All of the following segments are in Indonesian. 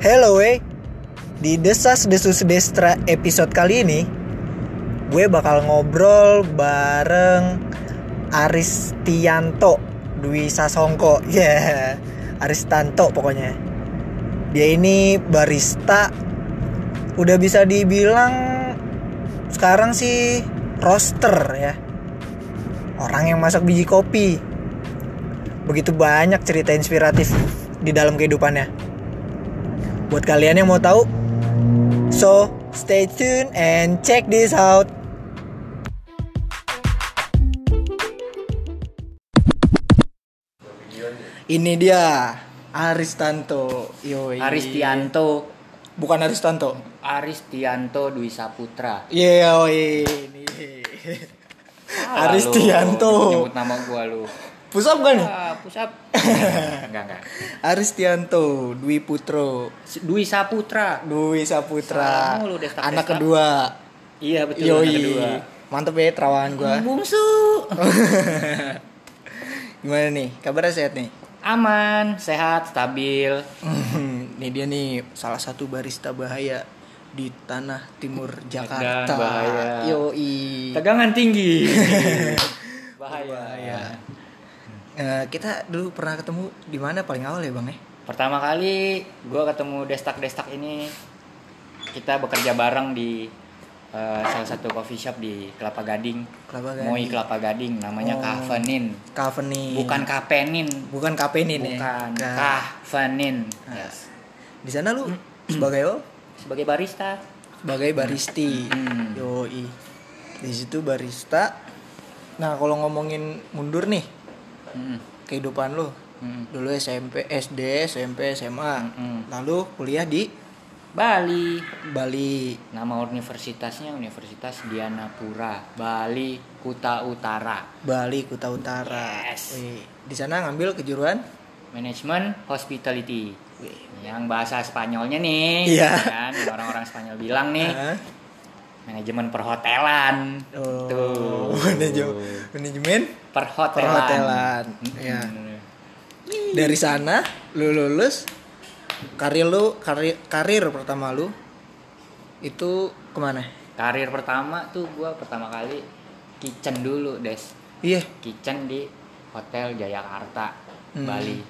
Hello wey Di Desas Desus Destra episode kali ini Gue bakal ngobrol bareng Aristianto Dwi Sasongko. Ya yeah. Aristanto pokoknya. Dia ini barista. Udah bisa dibilang Sekarang sih Roaster ya. Orang yang masak biji kopi. Begitu banyak cerita inspiratif di dalam kehidupannya. Buat kalian yang mau tahu, so stay tune and check this out. Ini dia Aristanto. Yoi. Aristianto Bukan Aristanto. Aristianto Dwi Saputra. Iya, yoi. Ini. Aristianto. Nyebut nama gua lu. Pusap gak nih? Ah, pusap. enggak, enggak. Aristianto Dwi Putro. Dwi Saputra. Dwi Saputra. Mulu, destak-destak. Anak kedua. Iya, betul Yoi. anak kedua. Mantep ya terawangan gua. Bungsu. Gimana nih? Kabarnya sehat nih? Aman, sehat, stabil. Ini dia nih salah satu barista bahaya di tanah timur Jakarta. bahaya. Yoi. Tegangan tinggi. Bahaya. Bahaya. Eh, kita dulu pernah ketemu di mana paling awal ya, Bang ya? Pertama kali gua ketemu destak-destak ini kita bekerja bareng di eh, salah satu coffee shop di Kelapa Gading. Kelapa Gading. Moi Kelapa Gading namanya Oh. Kafenin. Kafenin. Bukan Kapenin. bukan Kapenin ya. Bukan. Nah, Kafenin. Nah. Yes. Di sana lu sebagai apa? Sebagai barista. sebagai baristi. Hmm. Yoi. Di situ barista. Nah, kalau ngomongin mundur nih Mm, kehidupan lu. mm. Dulu SMP, SD, SMP, SMA. Mm. Lalu kuliah di Bali. Bali. Nama universitasnya Universitas Dianapura, Bali, Kuta Utara. Bali Kuta Utara. Yes. Wih, Di sana ngambil kejuruan Manajemen Hospitality. Wih. Yang bahasa Spanyolnya nih, Iya. kan? yang Orang-orang Spanyol bilang nih, manajemen perhotelan. Oh, Tuh. manajemen Perhotelan. perhotelan. Mm-mm. Ya. Dari sana lu lulus karir lu karir karir pertama lu itu ke mana? Karir pertama tuh gua pertama kali kitchen dulu, Des. Iya, Kitchen di Hotel Jayakarta, Hmm. Bali.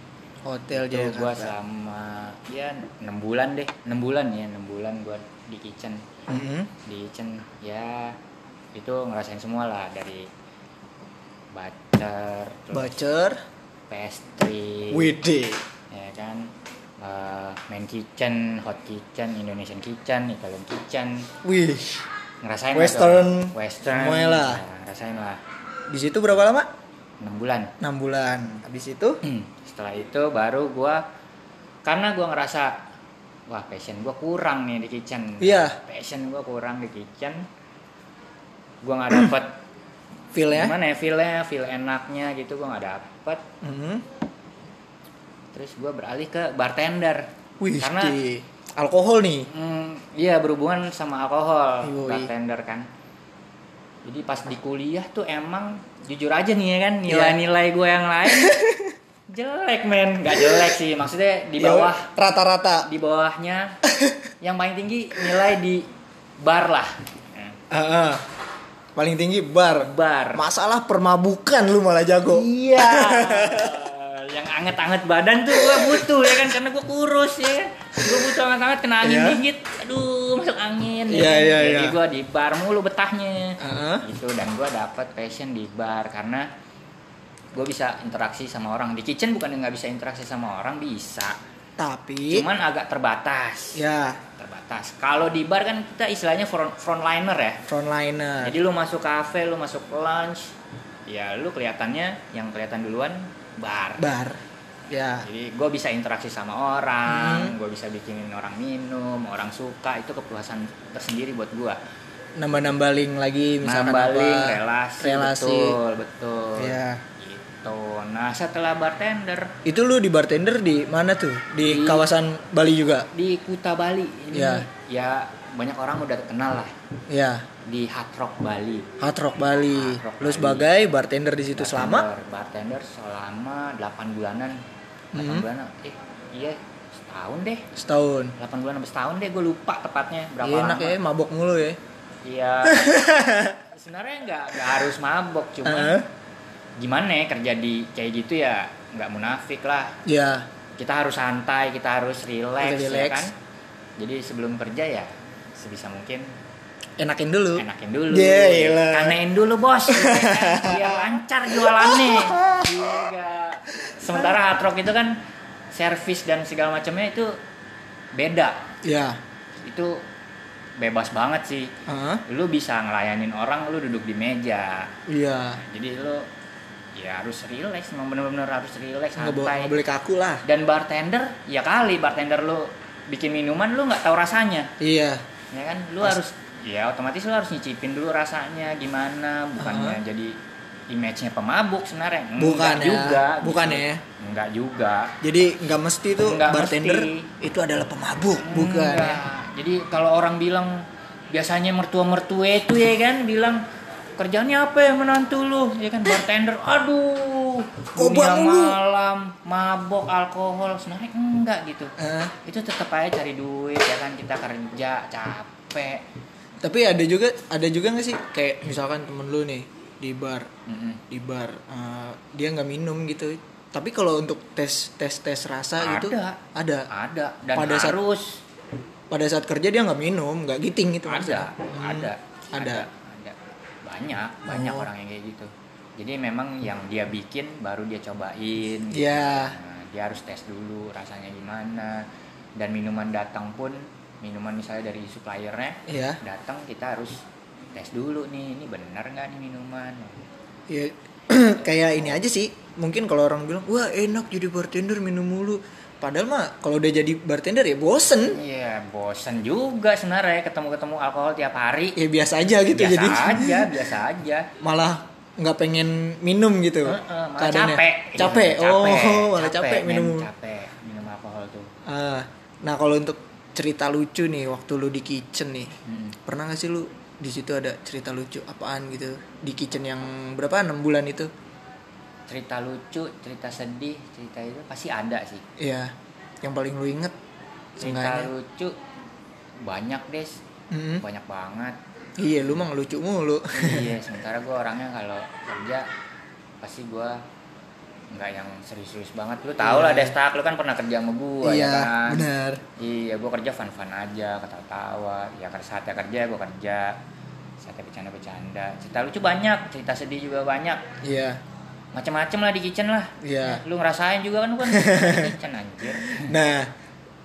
Hotel Itu gua Jayakarta. sama ya 6 bulan deh, 6 bulan ya, 6 bulan gua di kitchen. Mhm. Di kitchen ya itu ngerasain semua lah dari butter, Bacer, pastry, WD. ya kan eh, main kitchen, hot kitchen, Indonesian kitchen, Italian kitchen, Wih, ngerasain Western. Western, semuanya lah. ya, ngerasain lah di situ berapa lama? 6 bulan. 6 bulan. Habis itu Setelah itu baru gua karena gua ngerasa wah passion gua kurang nih di kitchen. Iya. Passion gua kurang di kitchen. Gua nggak dapet feel ya. gimana ya feelnya, feel enaknya gitu gua nggak dapet. Mhm. Terus gua beralih ke bartender. Wih, Karena di alkohol nih. hmm, iya berhubungan sama alkohol Yoi. bartender kan. Jadi pas di kuliah tuh emang jujur aja nih ya kan Iya. nilai-nilai gue yang lain jelek men nggak jelek sih maksudnya di Ya, bawah rata-rata. di bawahnya yang paling tinggi nilai di bar lah Heeh. Paling tinggi bar. bar Masalah permabukan lu malah jago. iya yang anget-anget badan tuh gue butuh ya kan karena gue kurus ya gue butuh anget-anget kena angin Iya. dikit aduh masuk angin ya Iya, kan. iya, jadi iya. gue di bar mulu betahnya Heeh. gitu dan gue dapet passion di bar karena gue bisa interaksi sama orang di kitchen bukan nggak bisa interaksi sama orang bisa Tapi cuman agak terbatas ya terbatas kalau di bar kan kita istilahnya front frontliner ya frontliner. jadi lu masuk kafe lu masuk lunch ya lu kelihatannya yang kelihatan duluan bar bar. Ya. jadi gue bisa interaksi sama orang Hmm. gue bisa bikinin orang minum orang suka itu kepuasan tersendiri buat gue Nambah-nambahin lagi misalkan nambalin apa. relasi, relasi. betul betul Iya. Gitu nah setelah bartender Itu lu di bartender di mana tuh? Di Di- kawasan Bali juga. di Kuta Bali ini Ya. ya banyak orang udah kenal lah Ya. di Hard Rock Bali Hard Rock Bali. Hard Rock Lu Bali. sebagai bartender di situ selama bartender selama 8 bulanan 8 Mhm. bulanan eh iya setahun deh Setahun. 8 bulan sampai setahun deh gue lupa tepatnya berapa Iya, enak lama ya, mabok mulu ya. iya sebenarnya nggak harus mabok cuma Heeh. Gimana ya kerja di kayak gitu ya nggak munafik lah Iya. kita harus santai kita harus relax, ya relax. kan jadi sebelum kerja ya sebisa mungkin Enakin dulu. enakin dulu Gila. kanein dulu bos kan. biar lancar jualannya Iya sementara hard rock itu kan servis dan segala macamnya itu beda Iya. itu bebas banget sih Heeh. lu bisa ngelayanin orang lu duduk di meja Iya. jadi lu ya harus relax memang bener-bener harus relax Nggak santai nggak boleh kaku lah. dan bartender ya kali bartender lu bikin minuman lu nggak tahu rasanya Iya. ya kan lu Pas- harus ya otomatis lu harus nyicipin dulu rasanya gimana bukannya jadi image-nya pemabuk sebenarnya Bukan Enggak ya. juga Bukan gitu. ya. enggak juga Jadi nggak mesti tuh Nggak bartender mesti. itu adalah pemabuk, bukan. Enggak. jadi kalau orang bilang biasanya mertua-mertua itu ya kan bilang kerjanya apa ya menantu lu? Ya kan bartender. Aduh dunia malam mabok alkohol sebenarnya enggak gitu. Eh, itu tetap aja cari duit ya kan? Kita kerja capek. Tapi ada juga ada juga nggak sih? Kayak misalkan temen lu nih di bar. Mm-mm. di bar eh, dia nggak minum gitu. Tapi kalau untuk tes tes tes rasa gitu Ada. ada. Ada. Dan Pada saat- harus. pada saat kerja dia nggak minum nggak giting gitu ada. maksudnya. Hmm, ada ada. ada banyak banyak Oh. orang yang kayak gitu jadi memang yang dia bikin baru dia cobain gitu. Iya. Nah, dia harus tes dulu rasanya gimana dan minuman datang pun minuman misalnya dari suppliernya Iya. datang kita harus tes dulu nih ini benar nggak nih minuman ya kayak ini aja sih mungkin kalau orang bilang wah enak jadi bartender minum mulu padahal mah kalau udah jadi bartender ya bosen Iya, bosen juga sebenarnya ketemu-ketemu alkohol tiap hari. ya biasa aja gitu biasa jadi aja, biasa aja. malah nggak pengen minum gitu Heeh, malah keadaannya. capek. capek oh malah capek, men, minum Capek minum alkohol tuh. Ah, nah kalau untuk cerita lucu nih waktu lu di kitchen nih Hmm. pernah gak sih lu di situ ada cerita lucu apaan gitu di kitchen yang berapa enam bulan itu Cerita lucu, cerita sedih, cerita itu pasti ada sih. Iya yang paling lu inget Cerita lucu banyak des, Mm-mm. banyak banget. iya lu mah lucu mulu iya, sementara gue orangnya kalau kerja pasti gue nggak yang serius-serius banget. Lu tau lah Iya. Destak, lu kan pernah kerja sama gue iya ya kan. benar Iya, gue kerja fun-fun aja, ketawa-tawa. Ya saatnya kerja, gue kerja. Saatnya bercanda-bercanda. Cerita lucu banyak, cerita sedih juga banyak. iya Macem-macem lah di kitchen lah. Iya. Ya, lu ngerasain juga kan, kan kitchen anjir. nah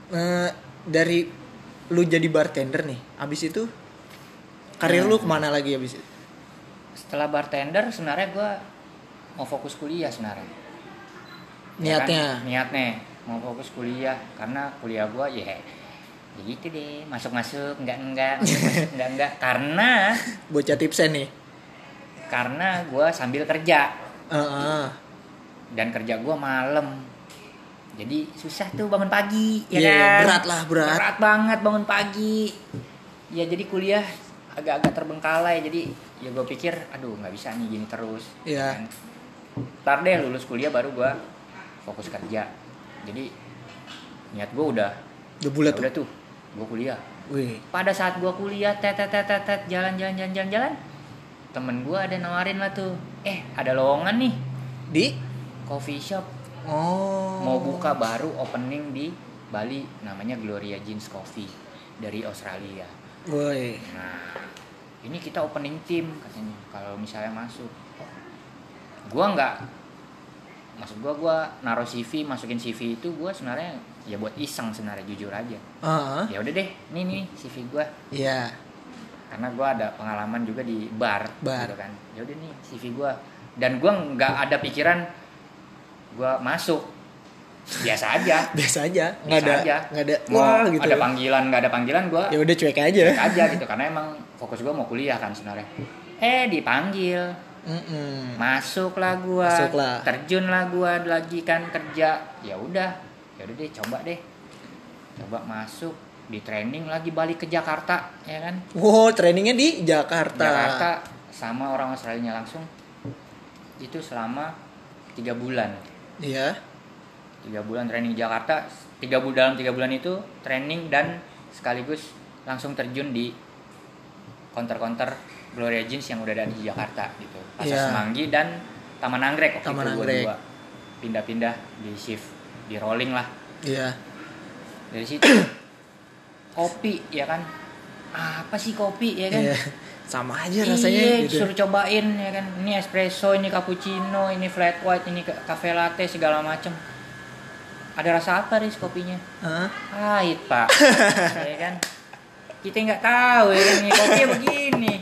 eh, dari lu jadi bartender nih abis itu karir Nah. lu ke mana lagi abis itu Setelah bartender, sebenarnya gue mau fokus kuliah sebenarnya. Ya kan? niatnya Niatnya mau fokus kuliah karena kuliah gue ya ya gitu deh masuk masuk enggak enggak masuk enggak enggak karena bocah tipsen nih karena gue sambil kerja Heeh. dan kerja gua malam. Jadi susah tuh bangun pagi ya Iya, kan? berat lah, berat. banget bangun pagi. Ya jadi kuliah agak-agak terbengkalai. Jadi ya gue pikir aduh nggak bisa nih gini terus. Ntar deh lulus kuliah baru gua fokus kerja. Jadi niat gua udah udah bulat ya tuh? udah tuh gua kuliah. Wih. Pada saat gua kuliah tet tet tet tet, tet, jalan jalan jalan jalan jalan temen gua ada nawarin lah tuh. Eh ada lowongan nih. Di? Coffee shop. Oh. Mau buka baru opening di Bali namanya Gloria Jeans Coffee dari Australia. woi. Nah, ini kita opening tim katanya kalau misalnya masuk. Gua nggak maksud gua gua naruh CV, masukin CV itu gua sebenarnya ya buat iseng sebenarnya jujur aja. ah Ya udah deh, nih nih CV gua. Iya karena gua ada pengalaman juga di bar, Bar. gitu kan. Ya udah nih CV gua. Dan gua nggak ada pikiran gua masuk. Biasa aja. Biasa aja. Nggak ada aja. nggak ada mau wah gitu. ada panggilan nggak ada panggilan gue ya udah cuek aja. aja gitu. Karena emang fokus gue mau kuliah kan sebenarnya. Eh dipanggil. Mm-mm. masuklah gue Masuklah. terjunlah gue lagi kan kerja. Ya udah. Ya udah deh coba deh. Coba masuk di training lagi balik ke Jakarta ya kan? Wow trainingnya di Jakarta. Jakarta sama orang Australia langsung. Itu selama tiga bulan. Iya. Tiga bulan training di Jakarta. Tiga bulan dalam tiga bulan itu training dan sekaligus langsung terjun di counter-counter Gloria Jeans yang udah ada di Jakarta gitu. Pasar Iya. Semanggi dan Taman Anggrek. Waktu Taman itu Anggrek. pindah-pindah di shift di rolling lah. Iya. dari situ kopi ya kan? Apa sih kopi ya kan? Iya. Sama aja rasanya iya, gitu. suruh cobain ya kan? Ini espresso ini cappuccino ini flat white ini ca- cafe latte segala macem. Ada rasa apa ris kopinya? Pahit pak. Ya kan kita nggak tahu ya kan kopinya begini?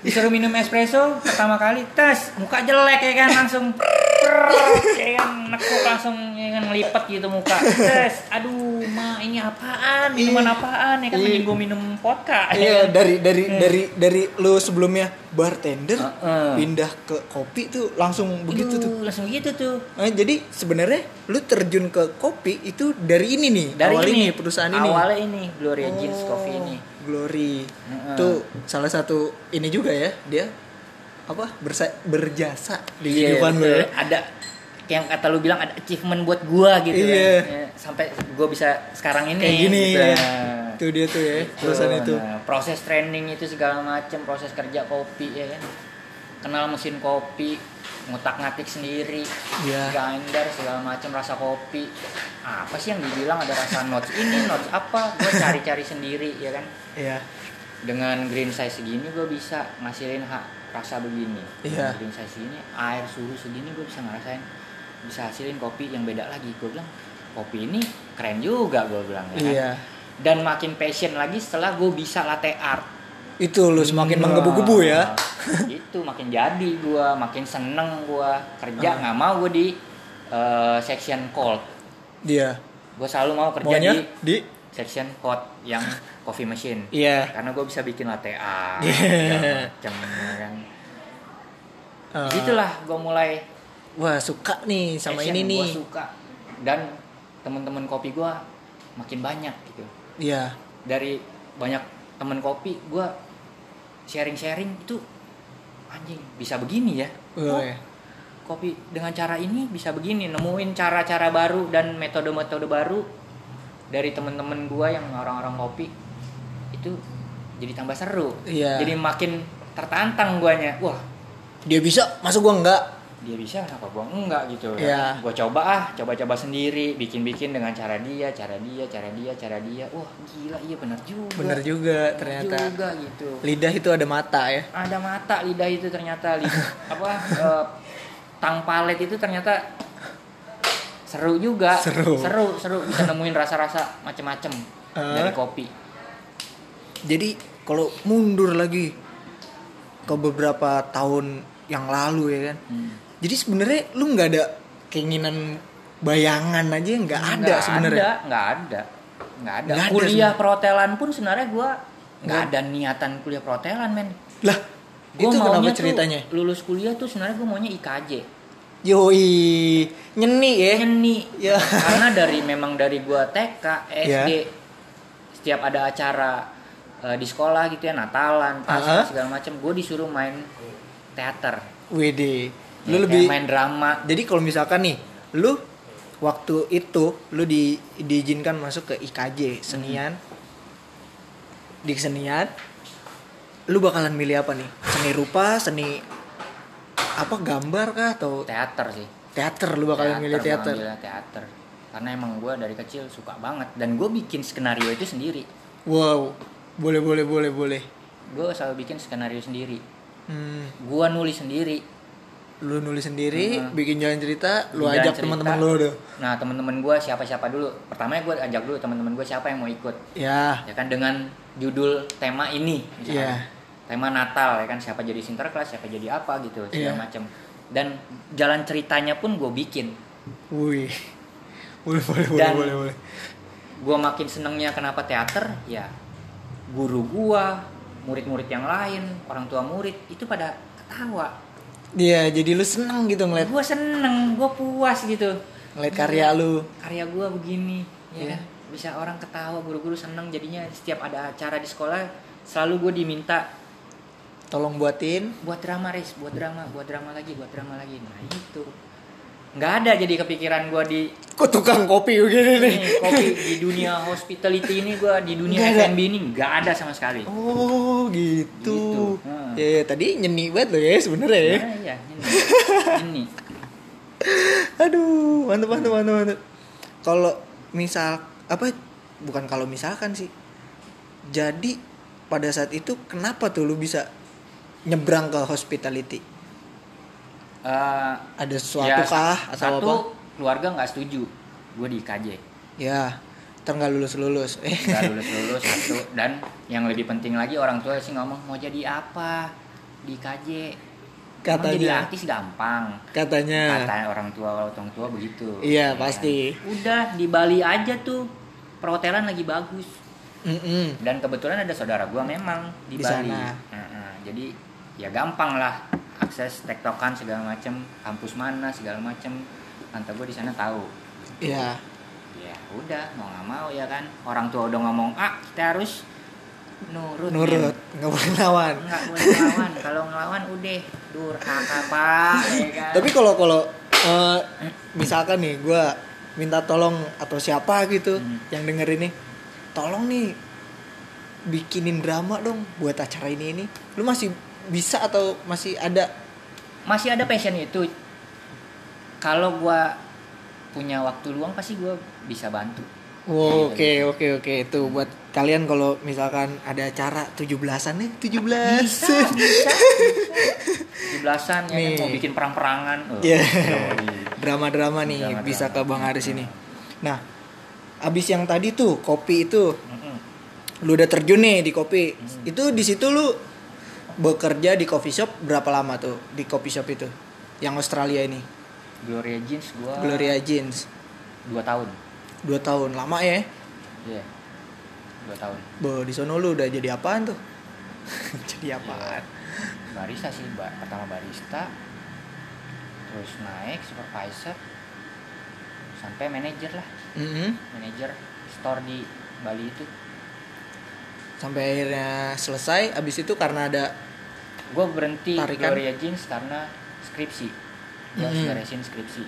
Disuruh minum espresso pertama kali tes muka jelek ya kan langsung prrrt, ya kan nekuk langsung ya kan ngelipet gitu muka. Tes aduh ma ini apaan? Minuman apaan? Ya kan mending gue minum vodka. Ya Iya kan? dari dari dari dari lu sebelumnya bartender Heeh. pindah ke kopi tuh langsung begitu Aduh, tuh. langsung gitu tuh Nah, jadi sebenarnya lu terjun ke kopi itu dari ini nih dari awal ini, perusahaan ini. awalnya ini Gloria Jeans Oh, Coffee ini Glory. Heeh. Tuh salah satu ini juga ya dia apa bersa berjasa di Iya, kehidupan lu betul. ya. ada yang kata lu bilang ada achievement buat gua gitu Iya. kan Ya, sampai gua bisa sekarang ini Kayak gini. gitu. Tuh dia tuh ya Gitu. perusahaan itu. Nah, proses training itu segala macam proses kerja kopi ya kan kenal mesin kopi ngutak ngatik sendiri Iya. grinder segala macam rasa kopi apa sih yang dibilang ada rasa notes ini notes apa gue cari-cari sendiri ya kan Iya. dengan green size segini gue bisa ngasilin hak rasa begini Iya. Green size segini air suhu segini gue bisa ngerasain bisa hasilin kopi yang beda lagi gue bilang kopi ini keren juga gue bilang ya kan? Iya. dan makin passion lagi setelah gue bisa latte art Itu lu semakin Wah, menggebu-gebu ya. itu makin jadi gue makin seneng gue kerja Ah. nggak mau gue di eh, section cold Dia. gue selalu mau kerja Maunya di di section cold yang coffee machine Iya. karena gue bisa bikin latte art Yeah. segala macem, ya kan Eh, Di situlah gue mulai Wah, suka nih sama passion, ini gua nih. suka dan teman-teman kopi gue makin banyak gitu Iya. dari banyak temen kopi gue sharing-sharing itu anjing bisa begini ya Oh, Oh, iya. kopi dengan cara ini bisa begini nemuin cara-cara baru dan metode-metode baru dari temen-temen gue yang orang-orang kopi itu jadi tambah seru Iya. jadi makin tertantang guanya wah Dia bisa, masuk gua enggak? Dia bisa kenapa gua enggak gitu Iya. gua coba ah coba-coba sendiri bikin-bikin dengan cara dia cara dia cara dia cara dia wah gila iya benar juga Bener juga Bener ternyata. juga gitu Lidah itu ada mata ya. ada mata lidah itu ternyata lidah apa eh, tang palet itu ternyata seru juga Seru. seru seru bisa nemuin rasa-rasa macem-macem Eh. dari kopi Jadi kalau mundur lagi ke beberapa tahun yang lalu ya kan. Hmm. Jadi sebenarnya lu nggak ada keinginan bayangan aja nggak ada sebenarnya. nggak ada nggak ada Nggak ada kuliah sebenarnya. perhotelan pun sebenarnya gua nggak ada niatan kuliah perhotelan men Lah, Gua itu kenapa tuh ceritanya? lulus kuliah tuh sebenarnya gue maunya IKJ Yoi, nyeni ya. nyeni Ya. karena dari memang dari gua TK SD Ya. setiap ada acara eh, di sekolah gitu ya Natalan Pascah Ah. segala macam gue disuruh main teater WD. Ya, Lu kayak lebih main drama Jadi kalau misalkan nih, lu waktu itu lu di diizinkan masuk ke IKJ senian. Di kesenian lu bakalan milih apa nih? Seni rupa, seni apa gambar kah atau teater sih teater lu bakalan milih gua teater. teater karena emang gue dari kecil suka banget dan gue bikin skenario itu sendiri Wow. Boleh boleh boleh boleh. gue selalu bikin skenario sendiri Hmm, gue nulis sendiri lu nulis sendiri, Hmm. bikin jalan cerita, lu Jalan ajak teman-teman lu tuh. nah teman-teman gue siapa siapa dulu pertama gue ajak dulu teman-teman gue siapa yang mau ikut Ya, ya kan dengan judul tema ini misalnya. Tema Natal ya kan siapa jadi sinterklas siapa jadi apa gitu segala Iya. macam dan jalan ceritanya pun gue bikin wih. Boleh boleh boleh Dan- boleh boleh. gue makin senengnya kenapa teater ya guru gua murid-murid yang lain orang tua murid itu pada ketawa Iya, jadi lu seneng gitu ngeliat gue seneng gue puas gitu. Ngeliat karya lu. karya gue begini ya kan bisa orang ketawa guru-guru seneng. Jadinya setiap ada acara di sekolah selalu gue diminta. Tolong buatin. buat drama res buat drama buat drama lagi buat drama lagi. Nah itu nggak ada jadi kepikiran gue di Kok tukang kopi begini nih? kopi di dunia hospitality ini gue di dunia. F&B ini nggak ada sama sekali Oh gitu. Gitu. Hmm. Ya, ya, tadi nyeni banget loh ya sebenarnya ya. Iya ini ini Aduh, mantap mantap mantap mantap. Kalau misal apa bukan kalau misalkan sih. Jadi pada saat itu kenapa tuh lu bisa nyebrang ke hospitality? Eh, Ada sesuatu ya, kah atau satu apa? keluarga nggak setuju gue di KJ Ya, ntar nggak lulus lulus. Nggak lulus lulus satu dan yang lebih penting lagi orang tua sih ngomong mau jadi apa di KJ Emang jadi katanya, artis gampang katanya. kata orang tua orang tua begitu Iya, Ya pasti. kan? udah di Bali aja tuh perhotelan lagi bagus Mm-mm. dan kebetulan ada saudara gua memang di, Di Bali sana. Jadi ya gampang lah akses tektokan segala macem kampus mana segala macem tante gue di sana tahu Iya. ya udah mau nggak mau ya kan orang tua udah ngomong ah kita harus nurut Nurut, nggak boleh lawan. nggak boleh ngelawan kalau ngelawan udah durhaka pak ya kan Tapi kalau kalau eh, misalkan nih gue minta tolong atau siapa gitu Hmm. yang denger ini, tolong nih bikinin drama dong buat acara ini ini. Lu masih bisa atau masih ada? masih ada passion itu kalau gua punya waktu luang pasti gua bisa bantu Iya, Oke oke oke itu buat kalian kalau misalkan ada acara 17-an nih 17 bisa bisa di belasan ya kan, Nih. mau bikin perang-perangan Oh, yoi. Drama-drama nih Drama-drama. bisa ke Bang Aris ini. Nah, abis yang tadi tuh kopi itu lu udah terjun nih di kopi Hmm. itu di situ lu bekerja di coffee shop berapa lama tuh di coffee shop itu? Yang Australia ini? Gloria Jeans gua Gloria Jeans. Dua tahun. Dua tahun lama ya? Iya. Dua tahun. Bo, di sono lu udah jadi apaan tuh? Jadi apaan? Barista sih ba- pertama barista terus naik supervisor sampai manajer lah. Mm-mm. manajer store di Bali itu. Sampai akhirnya selesai abis itu karena ada gue berhenti Tarikan. Gloria Jeans karena skripsi. Gue harus Mhm. beresin skripsi.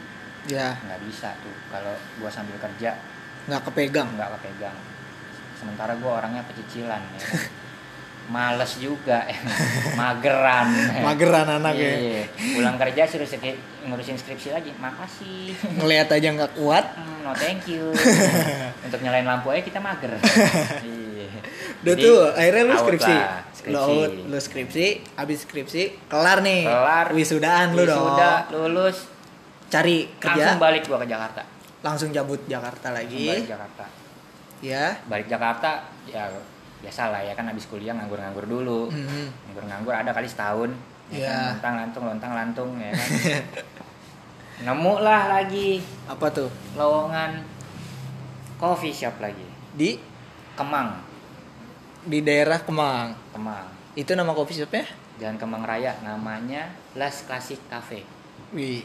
Ya. Nggak bisa tuh kalau gue sambil kerja. Nggak kepegang. Nggak kepegang. Sementara gue orangnya pecicilan ya kan. males juga mageran. Mageran anak ya. Iya, pulang kerja suruh skri- ngurusin skripsi lagi. Makasih. Ngelihat aja nggak kuat. Hmm, no thank you. Untuk nyalain lampu aja kita mager udah tuh akhirnya lu skripsi. lah, lu skripsi. out, lu skripsi abis skripsi kelar nih. Kelar. Wisudaan lu dong. wisuda, lulus. Cari kerja. Langsung balik gua ke Jakarta. Langsung cabut Jakarta Langsung lagi. balik Jakarta. Ya. Balik Jakarta ya biasa lah ya kan habis kuliah nganggur-nganggur dulu. Mhm. nganggur-nganggur ada kali setahun. Ya Iya. kan, lontang lantung lontang lantung ya kan. Nemu lah lagi. Apa tuh? Lowongan coffee shop lagi. Di? Kemang di daerah Kemang. Kemang. Itu nama coffee shopnya? Jalan Kemang Raya namanya Las Classic Cafe. Wih.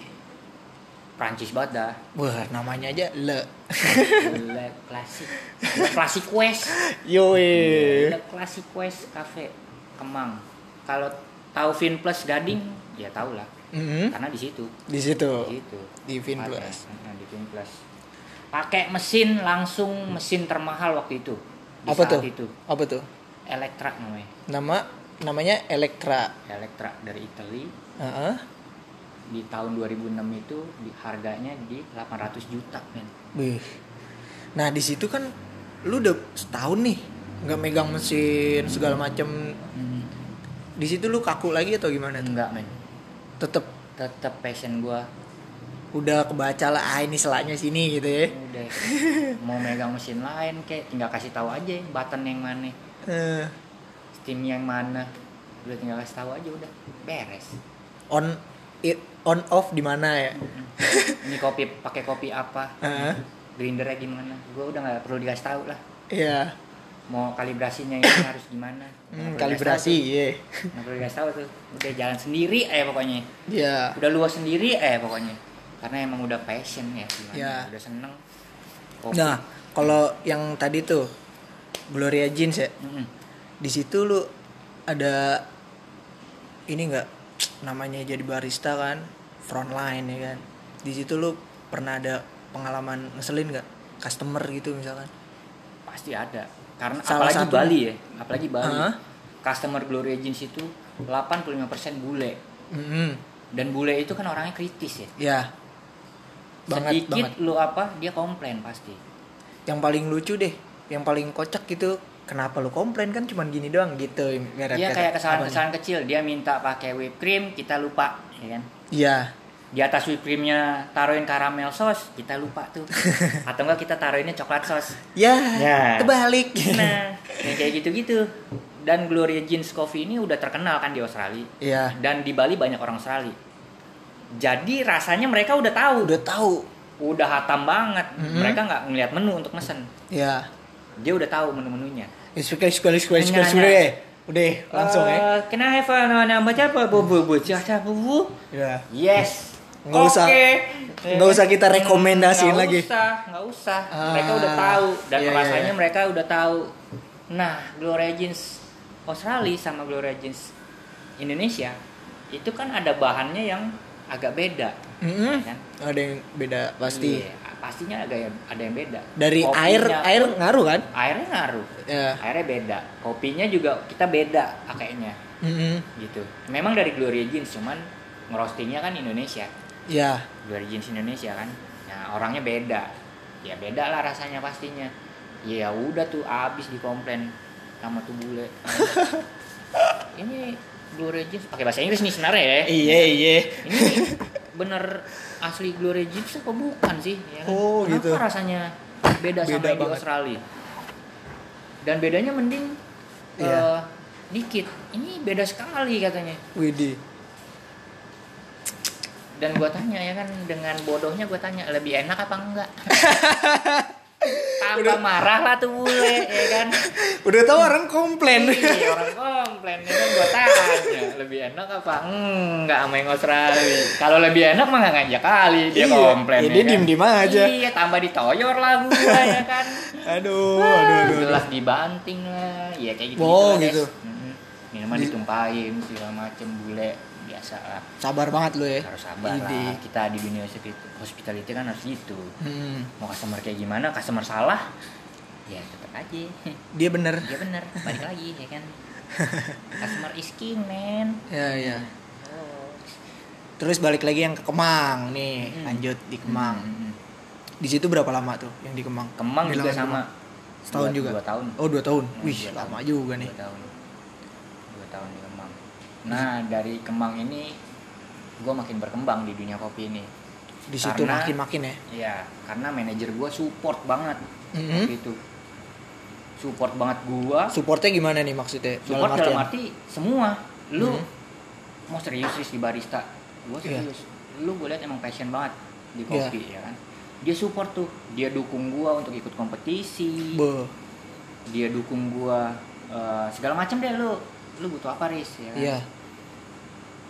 Prancis banget dah. Wah namanya aja le. Le Classic. Le Classic West. Yoi Le Classic West Cafe Kemang. Kalau tahu Vin Plus Gading ya tau lah. Mhm. karena di situ. Di situ? Di situ. Di Vin Plus. mm, di Vin Plus. Pakai mesin langsung mesin termahal waktu itu di apa saat tuh? itu. Apa tuh? Electra namanya. Nama namanya Elektra. Electra dari Italy. Heeh. di tahun 2006 itu di, harganya di 800 juta men. Wih. Nah di situ kan lu udah setahun nih nggak megang mesin segala macem. Di situ lu kaku lagi atau gimana? Tuh? enggak men. Tetep? Tetap passion gua udah kebaca lah ah ini selanya sini gitu ya. udah. Mau megang mesin lain kayak tinggal kasih tahu aja button yang mana. Eh, steam yang mana. Udah tinggal kasih tahu aja udah. Beres. On it on off di mana ya? ini kopi pakai kopi apa? Heeh. grindernya gimana? Gue udah nggak perlu dikasih tahu lah. Iya. mau kalibrasinya ini harus gimana? Hmm, kalibrasi, iya. nggak perlu dikasih tahu tuh. Udah jalan sendiri eh pokoknya. Iya. udah luas sendiri eh pokoknya karena emang udah passion ya gimana Ya. udah seneng Kopi. Nah, kalau yang tadi tuh Gloria Jeans ya, Mm-mm. di situ lu ada ini nggak namanya jadi barista kan frontline ya kan di situ lu pernah ada pengalaman ngeselin nggak customer gitu misalkan pasti ada karena Salah apalagi satunya. Bali ya apalagi Bali Hah? customer Glory Agents itu 85% bule Mm-mm. dan bule itu kan orangnya kritis ya ya banget sedikit banget. lu apa dia komplain pasti. Yang paling lucu deh yang paling kocak gitu kenapa lu komplain? Kan cuman gini doang gitu dia kayak kesalahan-kesalahan kecil. Dia minta pakai whipped cream kita lupa ya kan? Iya. Di atas whipped creamnya taruhin karamel sauce kita lupa tuh. Atau enggak kita taruhinnya coklat sauce. Ya, Ya. kebalik. Nah yang kayak gitu-gitu. Dan Gloria Jeans Coffee ini udah terkenal kan di Australia. Iya. Dan di Bali banyak orang Australia jadi rasanya mereka udah tahu. Udah tahu. Udah hatam banget. Mhm. mereka nggak ngeliat menu untuk mesen. Ya dia udah tahu menu-menunya. Sekali sekali sekali sekali Nanya. sekali udah langsung ya. Eh, Can I have a nama apa? Bu bu bu Jasa, bu bu. Ya yes. Nggak usah. Oke. Nggak usah kita rekomendasiin Nggak lagi. usah nggak usah. Ah, mereka udah tahu. Dan iya, iya, rasanya iya. mereka udah tahu. Nah Gloria Jeans. Australia sama Gloria Jeans Indonesia itu kan ada bahannya yang agak beda. Mm-mm. kan? ada yang beda pasti. Iya, pastinya yang ada yang beda. Dari Kopinya air air ngaruh kan? Airnya ngaruh. Ya. Airnya beda. Kopinya juga kita beda pakainya. Mm-mm. gitu. Memang dari Gloria Jeans cuman ngerostingnya kan Indonesia. Ya Gloria Jeans Indonesia kan. Nah orangnya beda. Ya beda lah rasanya pastinya. Ya udah tuh abis dikomplain sama tuh bule. Ini Gloria Jeans. Pakai bahasa Inggris nih sebenarnya ya. Iya iya. ini bener asli Gloria Jeans apa bukan sih? Ya. Kan? Oh, Kenapa gitu. rasanya beda, sama Beda yang di. Australia? Dan bedanya mending Iya. eh, dikit. Ini beda sekali katanya. Widih. Dan gua tanya ya kan dengan bodohnya gua tanya lebih enak apa enggak? Tambah marah lah tuh bule ya kan? Udah tahu orang komplain. Iya, orang komplain ya kan gua tanya lebih enak apa enggak sama yang Australia kalau lebih enak mah nggak ngajak kali dia Iya, komplain ya dia kan. diem-diem aja. iya tambah ditoyor lah gua ya kan aduh aduh aduh, aduh. jelas dibanting lah ya kayak gitu Oh, gitu. guys. Mm-mm. minuman Di- ditumpahin segala macem bule biasa lah sabar banget lu ya harus sabar Ide. lah kita di dunia hospit- hospitality kan harus gitu Hmm, mau customer kayak gimana customer salah ya tetap aja dia bener dia bener balik lagi ya kan customer is king man. Ya ya. Oh. terus balik lagi yang ke Kemang nih Mm. lanjut di Kemang. Hmm. di situ berapa lama tuh yang di Kemang? Kemang juga Bilangan sama. Setahun Dua- juga? dua tahun. Oh dua tahun. Hmm, wih dua lama tahun. juga nih. Dua tahun. Dua tahun di Kemang. Nah dari Kemang ini gue makin berkembang di dunia kopi ini. Di situ makin makin ya? Ya karena manajer gue support banget Mhm. waktu itu support banget gue supportnya gimana nih maksudnya? Support artian? dalam arti semua. Lu Mhm. mau serius Riz, di barista? Gue Iya. serius. Lu gue liat emang passion banget di Iya. kopi ya kan? Dia support tuh. Dia dukung gue untuk ikut kompetisi. Be, dia dukung gue eh, segala macam deh lu. Lu butuh apa Riz? Ya kan? iya.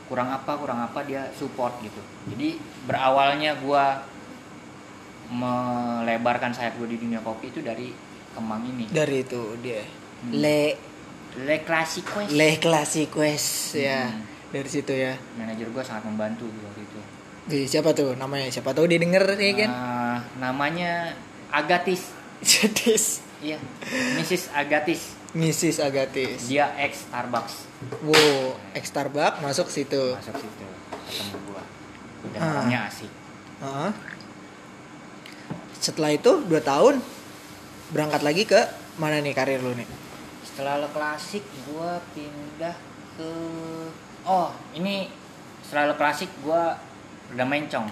Kurang apa kurang apa dia support gitu. Jadi berawalnya gue melebarkan sayap gue di dunia kopi itu dari Kemang ini. Dari itu dia. Hmm. le Le Classic Quest le classiques ya Hmm. dari situ ya. Manajer gue sangat membantu gitu waktu itu. Di, siapa tuh namanya? Siapa tahu dia denger ya kan? Eh, namanya Agatis jadi iya Mrs Agatis Mrs. Agatis dia ex Starbucks. Wow ex Starbucks masuk situ. Masuk situ ketemu gua. Dan orangnya asik. Heeh. setelah itu 2 tahun berangkat lagi ke mana nih karir lu nih? Setelah Le Classic gua pindah ke oh ini setelah Le Classic gua udah mencong.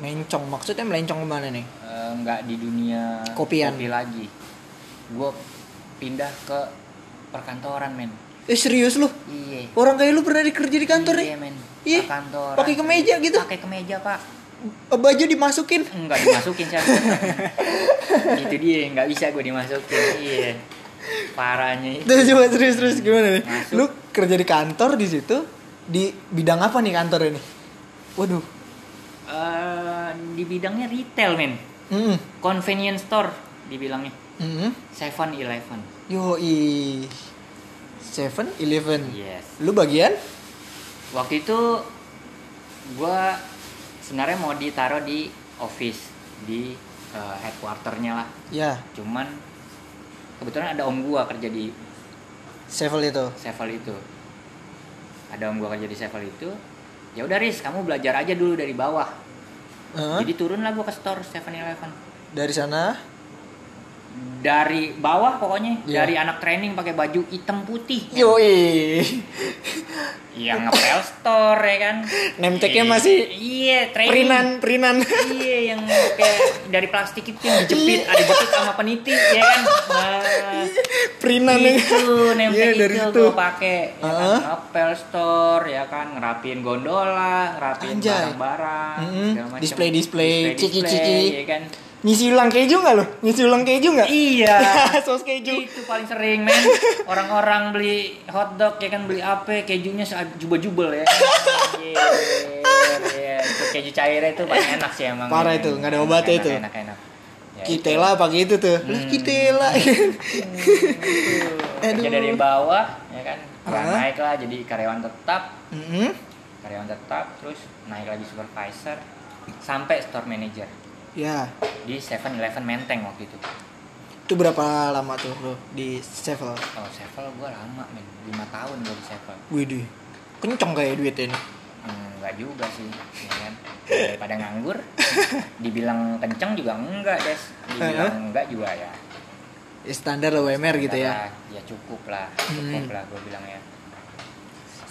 Mencong maksudnya melencong ke mana nih? Eh, nggak di dunia Kopian. kopi lagi. Gua pindah ke perkantoran men. Eh serius lu? Iya. Orang kayak lu pernah dikerja di kantor iya nih? men. Iya, Perkantoran. pakai kemeja gitu? pakai kemeja pak baju dimasukin Enggak dimasukin sih Itu dia nggak bisa gue dimasukin Iya Parahnya itu Terus coba serius terus gimana nih? Masuk. Lu kerja di kantor di situ di bidang apa nih kantor ini? Waduh. Eh, Di bidangnya retail men Hmm. Convenience store dibilangnya Hmm. Seven Eleven Yo i. Seven Eleven. Yes Lu bagian? Waktu itu gue sebenarnya mau ditaruh di office di eh, headquarternya lah. Ya, cuman kebetulan ada om gua kerja di Sevel itu. Sevel itu. Ada om gua kerja di Sevel itu ya udah Riz kamu belajar aja dulu dari bawah. Hah? jadi turun lah gua ke store 7-Eleven Dari sana dari bawah pokoknya Iya. dari anak training pakai baju hitam putih Yoi. yang ngepel store ya kan Name tag-nya Iya, masih iya training Prinan, Prinan. iya yang kayak dari plastik itu yang dijepit ada jepit sama peniti ya kan nah, Prinan ya. itu name Iya, tag dari itu gue pakai ya kan Heeh. ngepel store ya kan ngerapiin gondola ngerapiin barang-barang Mm-mm. segala macam. Display-display, Display-display, ciki-ciki. ya kan Ngisi ulang keju nggak lo? Ngisi ulang keju nggak? iya Sos keju. itu paling sering men orang-orang beli hotdog ya kan beli apa kejunya jubel-jubel ya Iya, iya. keju cairnya itu paling enak sih emang Parah itu, nggak ada obatnya itu. enak enak Ya, Kitela pakai itu tuh. Lah Hmm. kitela. kerja dari bawah ya kan ya, Ah. naik lah jadi karyawan tetap Mm-mm. karyawan tetap terus naik lagi supervisor sampai store manager Ya, di 7-Eleven Menteng waktu itu. Itu berapa lama tuh lo di Sevel? oh Sevel gue lama men. 5 tahun gue di Sevel Widih. Kenceng kayak duitnya ini. Hmm, enggak juga sih ya kan? Daripada nganggur dibilang kenceng juga enggak des. Dibilang enggak juga ya. Ya, standar lah WMR gitu ya. Ya cukup lah. Cukup Hmm. lah gue bilang ya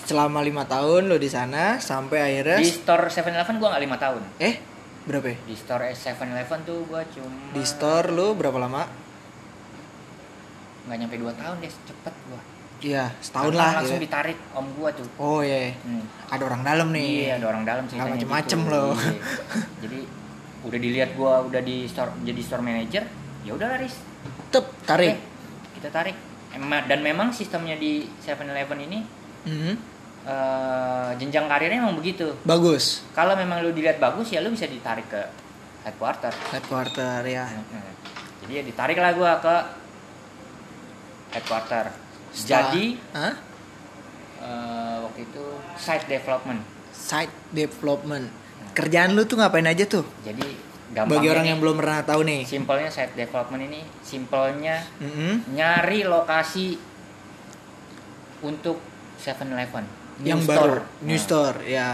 Selama lima tahun lo di sana sampai akhirnya di store 7-Eleven gue nggak lima tahun. Eh berapa ya? di store 7-Eleven tuh gue cuma Di store lo berapa lama? nggak nyampe 2 tahun deh cepet gue Iya, setahun lah. langsung ya. ditarik om gue tuh Oh iya, Hmm. ada orang dalam nih. Iya, ada orang dalam ceritanya Nggak macem-macem gitu. loh. Iya. Jadi udah dilihat gua udah di store jadi store manager, ya udah Riz. Tep, tarik. Oke, kita tarik. Dan memang sistemnya di 7-Eleven ini Mhm. Eh, jenjang karirnya emang begitu. Bagus. Kalau memang lu dilihat bagus ya lu bisa ditarik ke headquarter. Headquarter ya. Heeh. Jadi ya ditarik lah gua ke headquarter. Setelah- Jadi Hah? eh, waktu itu site development. Site development. Kerjaan lu tuh ngapain aja tuh? Jadi gampangnya Bagi orang nih, yang belum pernah tahu nih. simpelnya site development ini simpelnya Mhm. nyari lokasi untuk 7-Eleven new Yang store. baru, new Nah, store ya.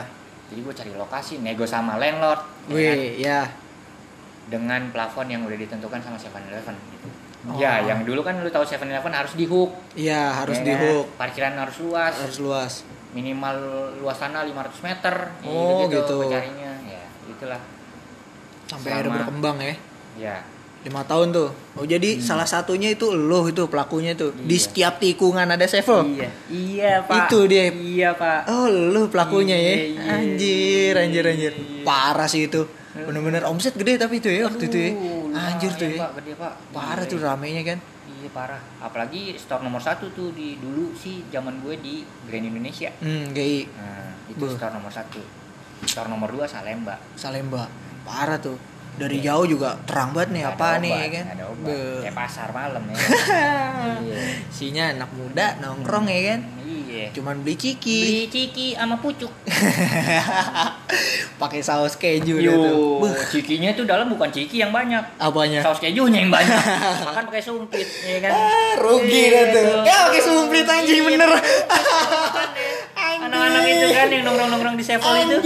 jadi gue cari lokasi nego sama landlord ya kan, Wih, ya. dengan plafon yang udah ditentukan sama 7-Eleven gitu. Oh. Ya, yang dulu kan lu tahu 7-Eleven harus di hook. Iya, harus ya di kan? hook, Parkiran harus luas. harus luas. Minimal luas tanah 500 meter. Ya, Oh, gitu. gua carinya. Ya, itulah. Sampai Selama- akhirnya berkembang ya. Ya. Lima tahun tuh. Oh jadi salah satunya itu lo itu pelakunya tuh. Di Hmm. Iya. setiap tikungan ada Sevel. Iya. Iya, Pak. Itu dia. Iya, Pak. Oh lu pelakunya Iya, ya. iya, Anjir, iya, anjir, anjir. iya. Parah sih itu. Bener-bener omset gede tapi itu ya waktu itu ya. Aduh, Anjir tuh lumayan, ya. Pak, gede, Pak. Parah Iya, tuh ramenya kan. Iya parah. Apalagi store nomor satu tuh di dulu sih zaman gue di Grand Indonesia. Hmm, GI Nah, itu Beuh. store nomor satu. Store nomor dua Salemba. Salemba. Parah tuh. Dari jauh juga terang banget nih Nggak apa ada nih kan. Ada obat. Kayak pasar malam ya. iya. Sinya anak muda nongkrong ya kan. Iya. Cuman beli ciki. Beli ciki sama pucuk. Pakai saus keju tuh. Yo, Beuh, cikinya itu dalam bukan ciki yang banyak. apanya? Saus kejunya yang banyak. Makan pakai sumpit, ya kan? Ah, rugi Iya, dah tuh. Ya pakai sumplit anjing Iya, bener. Anak-anak itu kan yang nongkrong-nongkrong di Sevel itu.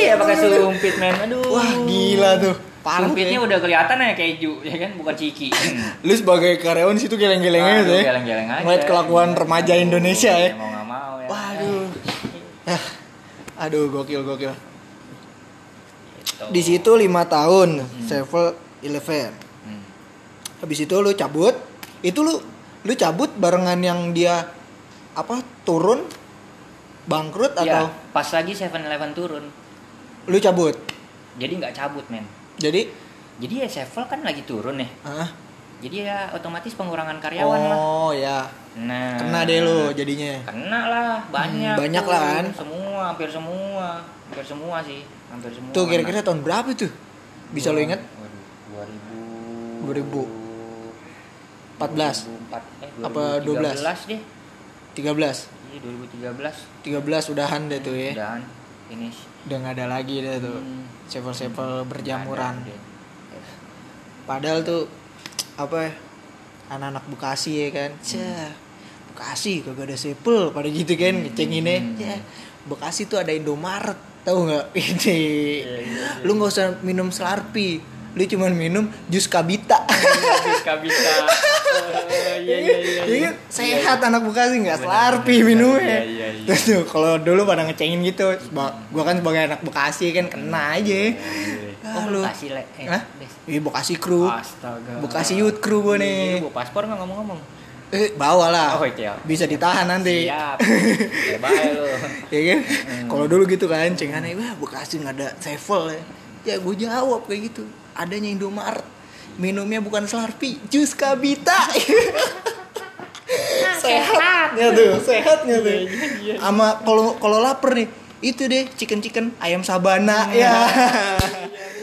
Iya, pakai sumpit, men. Aduh. Wah gila tuh. Parah Sumpitnya udah kelihatan ya keju, ya kan? Bukan ciki. Lu sebagai karyawan situ geleng-geleng aja Aduh, tuh ya. geleng-geleng aja. Ngeliat kelakuan remaja Indonesia ya. Mau nggak mau ya. Waduh. Ah, Aduh gokil gokil. Gitu. Di situ lima tahun Sevel Eleven. Hmm. Habis itu lu cabut. Itu lu lu cabut barengan yang dia apa turun bangkrut Ya, atau pas lagi 7-Eleven turun. lu cabut. Jadi nggak cabut, men. Jadi Jadi ya Sevel kan lagi turun ya. ah, Jadi ya otomatis pengurangan karyawan lah. oh ya Nah, kena deh lu jadinya. Kena lah, banyak. Hmm, banyak tuh. lah kan. Semua, hampir semua. Hampir semua sih. Hampir semua. Tuh kira-kira tahun berapa tuh? Bisa lu inget? Waduh, 2000. 14 14. eh, Apa 2013 deh 13. Iya 2013 13 udahan deh tuh ya. dan finish. Udah nggak ada lagi deh tuh. Hmm. sevel-sevel berjamuran. Nggak ada, padahal tuh apa ya anak-anak Bekasi ya kan. Hmm. Cah, Bekasi kagak ada sepel pada gitu kan Hmm. ngecenginnya. Hmm. ya Bekasi tuh ada Indomaret tahu nggak? Ini. Iya, lu nggak usah minum Slurpee lu cuman minum jus Kabita Habis kabita iya iya iya Iya kan? sehat anak Bekasi nggak Slurpee minumnya iya, iya, iya. terus tuh kalau dulu pada ngecengin gitu gua kan sebagai anak Bekasi kan kena aja Ah, oh lu. lu kasih le eh, Hah? Iya Bekasi Crew astaga Bekasi Youth Crew gua Iya, nih bawa paspor nggak ngomong-ngomong Eh, bawa lah. Oh, itu ya. Bisa ditahan nanti. siap ya bye lu ya kan? Kalau dulu gitu kan, cengannya wah Bekasi nggak ada sevel ya. Ya gue jawab kayak gitu. Adanya Indomaret. Minumnya bukan Slurpee, jus Kabita. sehatnya tuh, sehatnya tuh. Sama kalau kalau lapar nih, itu deh chicken chicken ayam sabana ya.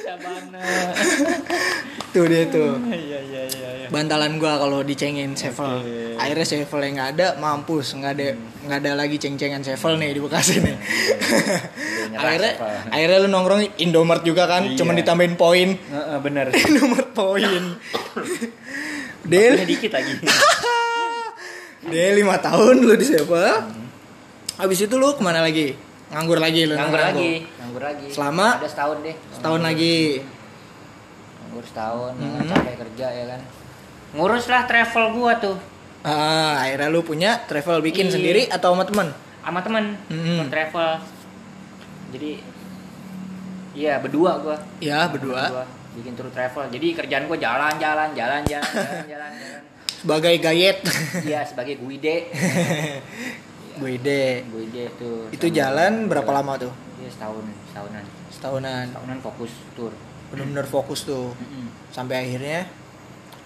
Sabana tuh dia tuh. iya iya iya iya. Bantalan gua kalau dicengin sevel. Oke. akhirnya sevel yang nggak ada mampus. Nggak ada nggak ada lagi ceng-cengan sevel nih di Bekasi nih akhirnya Sevel. akhirnya lu nongkrong Indomart juga kan? Iya. cuman ditambahin poin. Heeh, bener. Indomart poin. Del. Dikit lagi. Del lima tahun lu di sevel. Habis itu lu ke mana lagi? Nganggur lagi lu nganggur nongkrong. lagi nganggur lagi. Selama? ada setahun deh. setahun lagi nganggur setahun Mhm. capek kerja ya kan. Ngurus lah travel gua tuh. Ah, akhirnya lu punya travel bikin Iya. sendiri atau sama temen? Sama temen Mhm. Tour travel. Jadi iya berdua gua. Ya berdua. Berdua bikin tour travel. Jadi kerjaan gua jalan jalan jalan jalan jalan jalan, jalan. sebagai gayet iya sebagai guide. Bu Ide guide tuh itu jalan berapa lama tuh? Iya setahun setahunan. Setahunan. Setahunan fokus tour bener-bener fokus tuh. Sampai akhirnya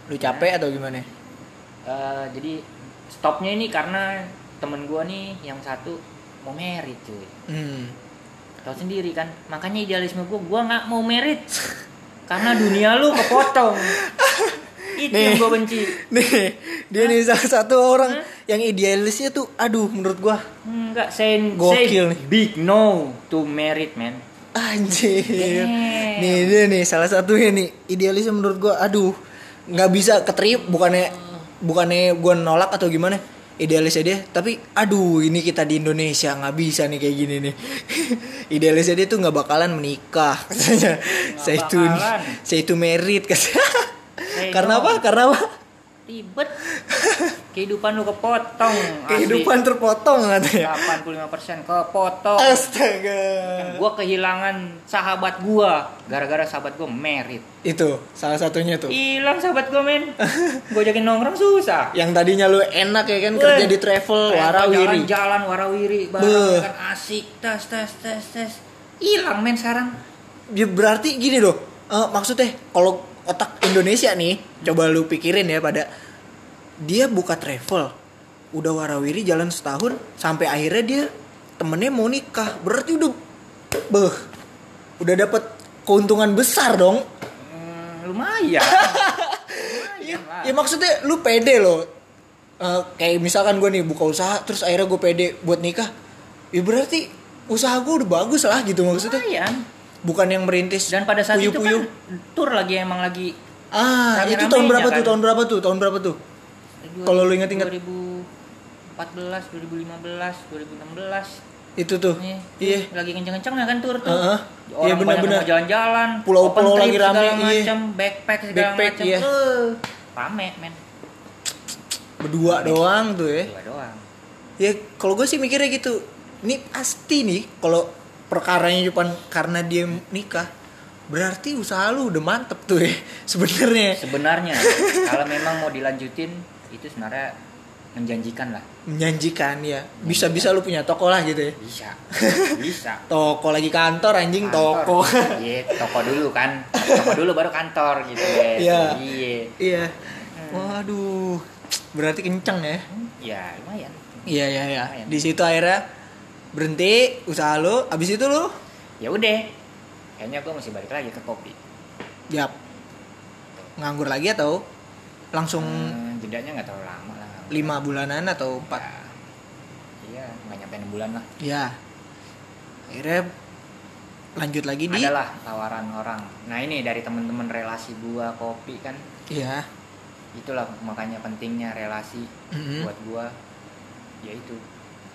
lu capek atau gimana? Eh, jadi stopnya ini karena temen gua nih yang satu mau merit cuy. Hmm. tahu sendiri kan? Makanya idealisme gua gua nggak mau merit. Karena dunia lu kepotong. Itu Nih. yang gua benci. Nih dia nih salah satu orang yang idealisnya tuh aduh menurut gua. Enggak say, Gokil say nih. big no to merit man anjir. Damn. nih dia nih salah satunya nih idealisnya menurut gua aduh nggak bisa keterima bukannya bukannya gua nolak atau gimana idealisnya dia tapi aduh ini kita di Indonesia nggak bisa nih kayak gini nih. Idealisnya dia tuh nggak bakalan menikah. Katanya saya itu saya itu merit katanya karena no. apa karena apa ribet. Kehidupan lu kepotong kehidupan terpotong katanya. 85% kepotong. Astaga. Gua kehilangan sahabat gua gara-gara sahabat gua merit. Itu salah satunya tuh. Hilang sahabat gua men. Gua jakin nongkrong susah. Yang tadinya lu enak ya kan kerja Weh. di travel warawiri. jalan warawiri bareng kan asik tes tes tes tes hilang men sekarang. Ya, berarti gini loh. Eh, maksudnya kalau otak Indonesia nih coba lu pikirin ya pada dia buka travel udah warawiri jalan setahun sampai akhirnya dia temennya mau nikah berarti udah beh udah dapat keuntungan besar dong. Hmm, lumayan. Ya, lumayan lah ya maksudnya lu pede loh. Eh, kayak misalkan gue nih buka usaha terus akhirnya gue pede buat nikah ya berarti usaha gue udah bagus lah gitu maksudnya. Lumayan bukan yang merintis dan pada saat itu puyuh-puyuh. kan tour lagi emang lagi ah itu rame-ramenya tahun berapa tuh kan. tahun berapa tuh tahun berapa tuh Kalau lu inget-inget. 2014 2015 2016 itu tuh Iya, iya lagi kenceng-kenceng ya kan tur tuh. Heeh. Orang Iya, banyak benar-benar. mau jalan-jalan, Pulau-pulau lagi rame, segala iya. macam, backpack segala macam. iya. Eh, rame men. berdua doang tuh ya Dua doang. ya kalau gue sih mikirnya gitu ini pasti nih kalau perkaranya cuma karena dia nikah berarti usaha lu udah mantep tuh ya sebenarnya Sebenarnya kalau memang mau dilanjutin itu sebenarnya menjanjikan lah. menjanjikan ya bisa bisa lu punya toko lah gitu ya Bisa. Bisa. toko lagi kantor anjing toko Kantor. Iya, toko dulu kan. Toko dulu baru kantor gitu guys. Iya. Iya. iya waduh berarti kenceng ya Ya, lumayan. iya iya iya di situ akhirnya berhenti usaha lu abis itu lu Ya udah. Kayaknya gue mesti balik lagi ke kopi. Yap. Nganggur lagi atau langsung Hmm, jedanya nggak terlalu lama lah. lima bulanan atau empat? Ya, iya nggak nyampe enam bulan lah Ya. Akhirnya lanjut lagi di adalah tawaran orang nah ini dari temen-temen relasi gua kopi kan Iya. itulah makanya pentingnya relasi Mhm. buat gua ya itu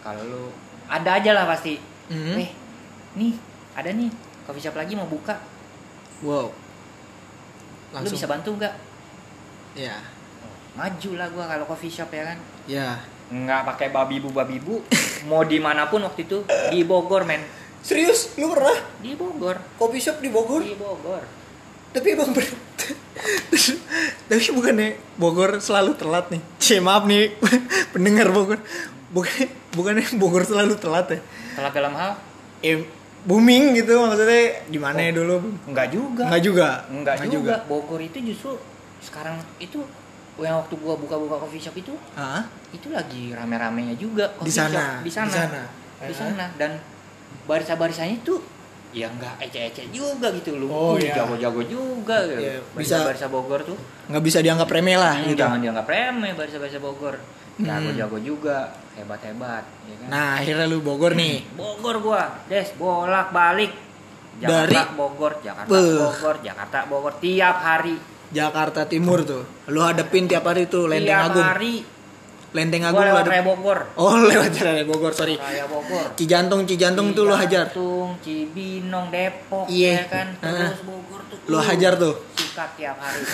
kalau lu ada aja lah pasti Mhm. eh nih ada nih coffee shop lagi mau buka Wow. lu Langsung. bisa bantu nggak Ya. maju lah gua kalau coffee shop ya kan Ya. nggak pakai babi bu babi bu mau di mana pun waktu itu di Bogor men Serius? Lu pernah di Bogor kopi shop di Bogor? di Bogor Tapi emang ber... Tapi bukannya Bogor selalu telat nih? Cie maaf nih pendengar Bogor. Bukan bukannya Bogor selalu telat ya? telat dalam hal Eh, booming gitu maksudnya di mana ya dulu? nggak juga Enggak juga. Enggak juga. Bogor itu justru sekarang itu yang waktu gua buka-buka coffee shop itu Ah, itu lagi rame-ramenya juga Di coffee sana, shop. di sana di sana. di sana dan barisan-barisannya itu ya nggak ecek-ecek juga gitu loh Oh, iya. jago-jago juga gitu. Iya, bisa- barisa Bogor tuh nggak bisa dianggap remeh lah Hmm, gitu. jangan dianggap remeh barisa-barisa Bogor Hmm. jago-jago juga hebat-hebat ya kan Nah, akhirnya lu Bogor nih. Bogor gua des bolak balik Jakarta Dari- Bogor Jakarta Beuh. Bogor Jakarta Bogor tiap hari Jakarta Timur tuh. Lu hadepin tiap hari tuh Lenteng tiap Agung. hari Lenteng gua Agung lu lewat Raya Bogor Oh, lewat Raya Bogor, sorry. Raya Bogor Cijantung, Cijantung tuh lu hajar. Cijantung, Cibinong, Depok, Iya. ya kan. Heeh. Terus Bogor tuh. Lu hajar tuh. Sikat tiap hari.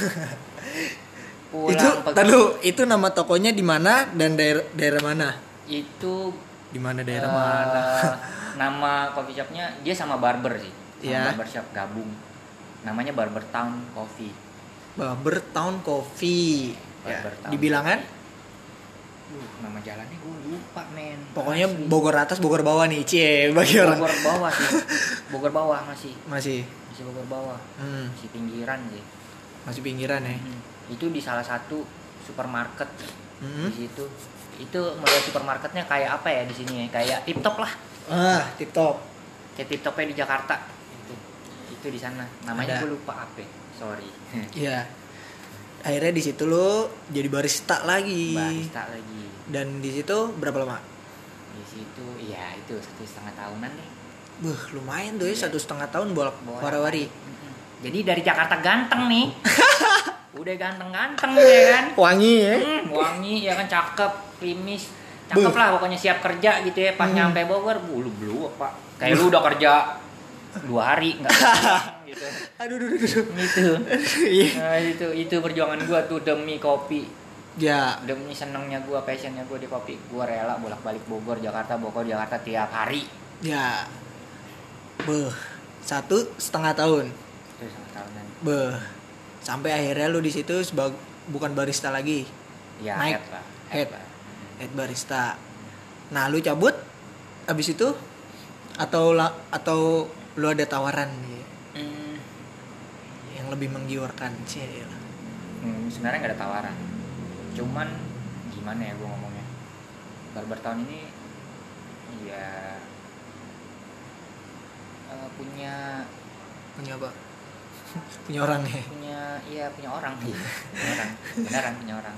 Pulang itu tadu itu nama tokonya di mana dan daerah daerah mana? Itu Di mana daerah eh, mana? nama coffee shopnya dia sama barber sih. Sama Iya. barber shop gabung. Namanya Barber Town Coffee. Barber Town Coffee. Ya, Barber Town dibilangan Nama jalannya gue lupa men. pokoknya Asli. Bogor atas Bogor bawah nih, cie bagi orang. Bogor bawah sih. Bogor bawah masih. Masih Masih Bogor bawah. hmm, Masih pinggiran sih. masih pinggiran ya. Hmm. Itu di salah satu supermarket Hmm. di situ. Itu model supermarketnya kayak apa ya di sini ya? Kayak tip top lah. Ah, TikTok. Kayak tip topnya di Jakarta. Itu. Itu di sana. Namanya gue lupa apa. Sorry. Iya. Akhirnya di situ lo jadi barista lagi. Barista lagi. Dan di situ berapa lama? Di situ ya itu satu setengah tahunan deh. Buh, lumayan tuh ya Iya. satu setengah tahun bolak. Mm-mm. Jadi dari Jakarta ganteng nih. Udah ganteng-ganteng ya kan. Wangi ya. Hmm, wangi ya kan cakep, krimis. Cakep Buh. lah pokoknya siap kerja gitu ya. Pas Hmm. nyampe Bogor, bulu belu pak. Kayak lu udah kerja dua hari nggak gitu. Aduh, aduh, aduh, aduh. Gitu. Iya. Nah, itu itu perjuangan gua tuh demi kopi, Ya, demi senengnya gua, passionnya gua di kopi. Gua rela bolak-balik Bogor, Jakarta, Bogor, Jakarta tiap hari. ya. Buh, satu setengah tahun. Sama tahunan. Beh, sampai akhirnya lu di situ sebag bukan barista lagi, Ya, Naik. head lah. Head. lah. head barista. Nah, lu cabut abis itu atau la- atau lu ada tawaran Hmm, yang lebih menggiurkan sih. Hmm, sebenarnya nggak ada tawaran cuman gimana ya gue ngomongnya barber tahun ini ya eh, punya Punya apa? punya orang ya. punya iya punya orang punya orang beneran punya orang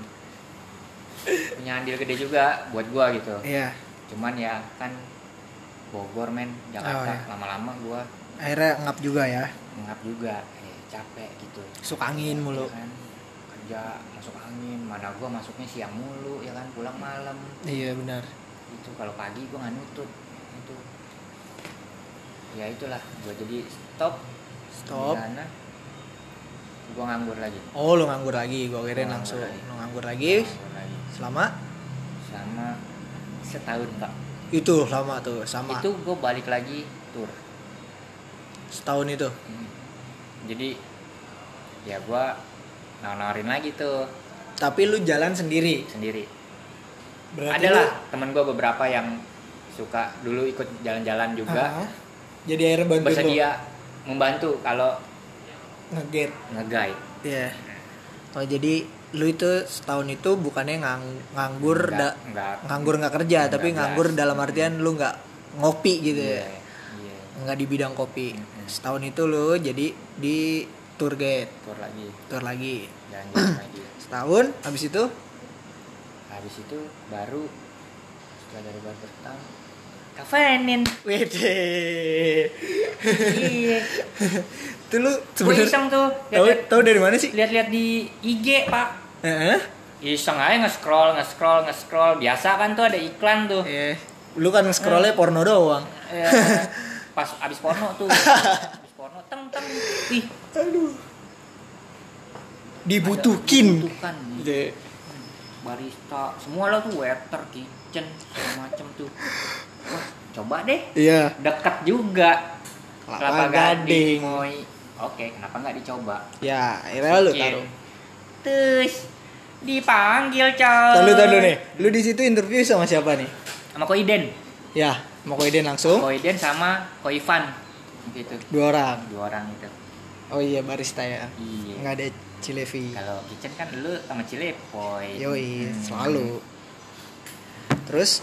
punya andil gede juga buat gua gitu Iya. cuman ya kan Bogor men Jakarta Oh, iya. lama-lama gua Akhirnya ngap juga ya. ngap juga eh capek gitu Suka angin mulu. Ya kan kerja masuk angin mana gua masuknya siang mulu ya kan pulang malam Iya benar. itu kalau pagi gua nggak nutut itu ya itulah gua jadi stop Stop. di sana gua nganggur lagi Oh, lu nganggur lagi. Gua kirain langsung lagi. lu nganggur lagi Nganggur lagi selama sama setahun pak itu lama tuh sama itu gua balik lagi tur setahun itu. Hmm. jadi ya gua nawarin lagi tuh. Tapi lu jalan sendiri. sendiri. Berarti adalah temen gua beberapa yang suka dulu ikut jalan-jalan lu- juga. Ah, jadi akhirnya bantu bersedia membantu kalau ngeget. nge-guide. Iya. Oh jadi lu itu setahun itu bukannya ngang, nganggur Nggak- da- nggak. nganggur nggak kerja Nggak tapi nganggur dalam artian lu nggak ngopi gitu iya ya iya. Nggak di bidang kopi. Mm-mm. setahun itu lu jadi di tour guide. Tur lagi. Tour lagi. Jalan-jalan lagi setahun habis itu? Habis itu baru setelah dari barber town kafeinin Wede. iya. Itu lu gue sebenarnya iseng tuh. Tahu dari mana sih? lihat di IG pak. Heeh. iseng aja nge-scroll nge-scroll nge-scroll. Biasa kan tuh ada iklan tuh. Iya. Lu kan scrollnya porno doang. Ya, pas abis porno tuh teng ih Aduh. Dibutuhkin. butuhkan Gitu. barista semua lo tuh waiter kitchen macem tuh wah coba deh Iya. dekat juga Kelapa Gading. Moi. oke kenapa nggak dicoba Ya, akhirnya lu Iya. taruh. terus dipanggil coy Tahu tahu nih. Lu di situ interview sama siapa nih? sama Koiden Ya, mau Koiden langsung. Koiden sama Koivan gitu Dua orang. dua orang itu Oh iya barista ya. iya Nggak ada Cilevi. kalau kitchen kan lu sama Cilepoy Yoi, Hmm. selalu. Terus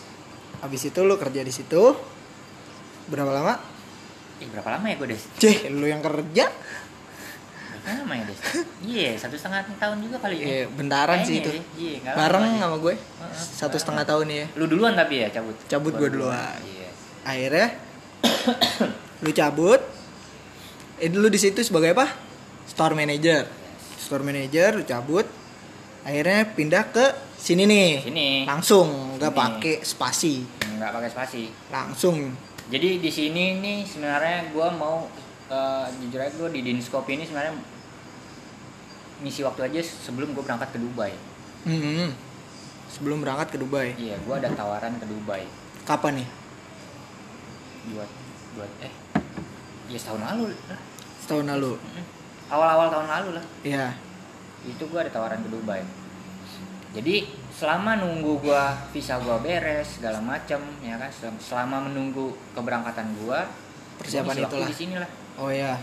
habis itu lu kerja di situ berapa lama? eh berapa lama ya gue des Cih, lu yang kerja? berapa lama ya des iya satu setengah tahun juga kali ya Iya, bentaran sih itu. deh, iya Bareng deh. sama gue. Satu setengah tahun ya. lu duluan tapi ya cabut Cabut gua duluan. iya Akhirnya lu cabut. Eh dulu di situ sebagai apa? Store manager. Store manager lu cabut. Akhirnya pindah ke sini nih. sini Langsung nggak pakai spasi. nggak pakai spasi Langsung. jadi di sini nih sebenarnya gue mau eh, jujur aja gue di Dinskop ini sebenarnya ngisi waktu aja sebelum gue berangkat ke Dubai Mm-mm. Sebelum berangkat ke Dubai. iya gue ada tawaran ke Dubai Kapan nih? buat buat eh ya setahun lalu lah Setahun lalu. Awal-awal tahun lalu lah Iya. itu gue ada tawaran ke Dubai jadi selama nunggu gua visa gua beres segala macam ya kan sel- selama menunggu keberangkatan gua Persiapan waktu itulah. di sini lah Oh iya.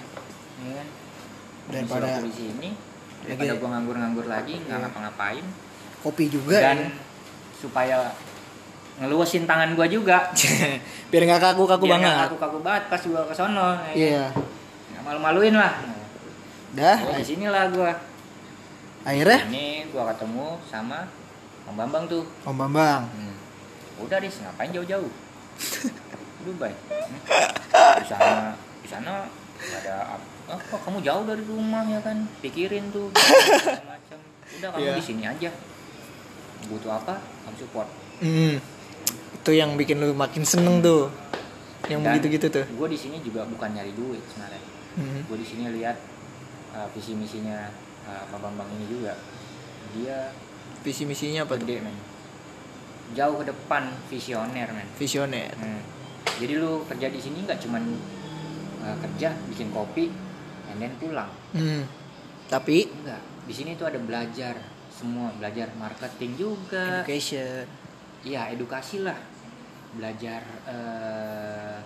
ya kan Daripada di sini daripada gua nganggur-nganggur lagi nggak Iya. ngapa-ngapain kopi juga dan ya. supaya ngeluasin tangan gua juga Biar nggak kaku-kaku biar nggak banget. kaku-kaku banget pas gua ke sono ya kan? Iya. Nggak malu-maluin lah Dah. Di sinilah gua Akhirnya ini gua ketemu sama Om Bambang tuh Om Bambang. Hmm. Udah deh, ngapain jauh-jauh? Dubai. Hmm. Di sana, di sana ada ap- oh, kok kamu jauh dari rumah ya kan? Pikirin tuh macam. Udah kamu Iya. di sini aja. Butuh apa? Kamu support. Hmm. Itu yang bikin lu makin seneng tuh. Yang Dan begitu-gitu tuh. Gue di sini juga bukan nyari duit sebenarnya. Hmm. Gue di sini lihat uh, visi misinya uh, Bambang ini juga. Dia Visi misinya apa tuh? gede men. Jauh ke depan, visioner men. Visioner. Hmm. Jadi lu kerja di sini nggak cuman uh, kerja bikin kopi and then pulang. Hmm. Tapi Enggak. Di sini tuh ada belajar semua, belajar marketing juga. education. Iya, edukasi lah. Belajar eh,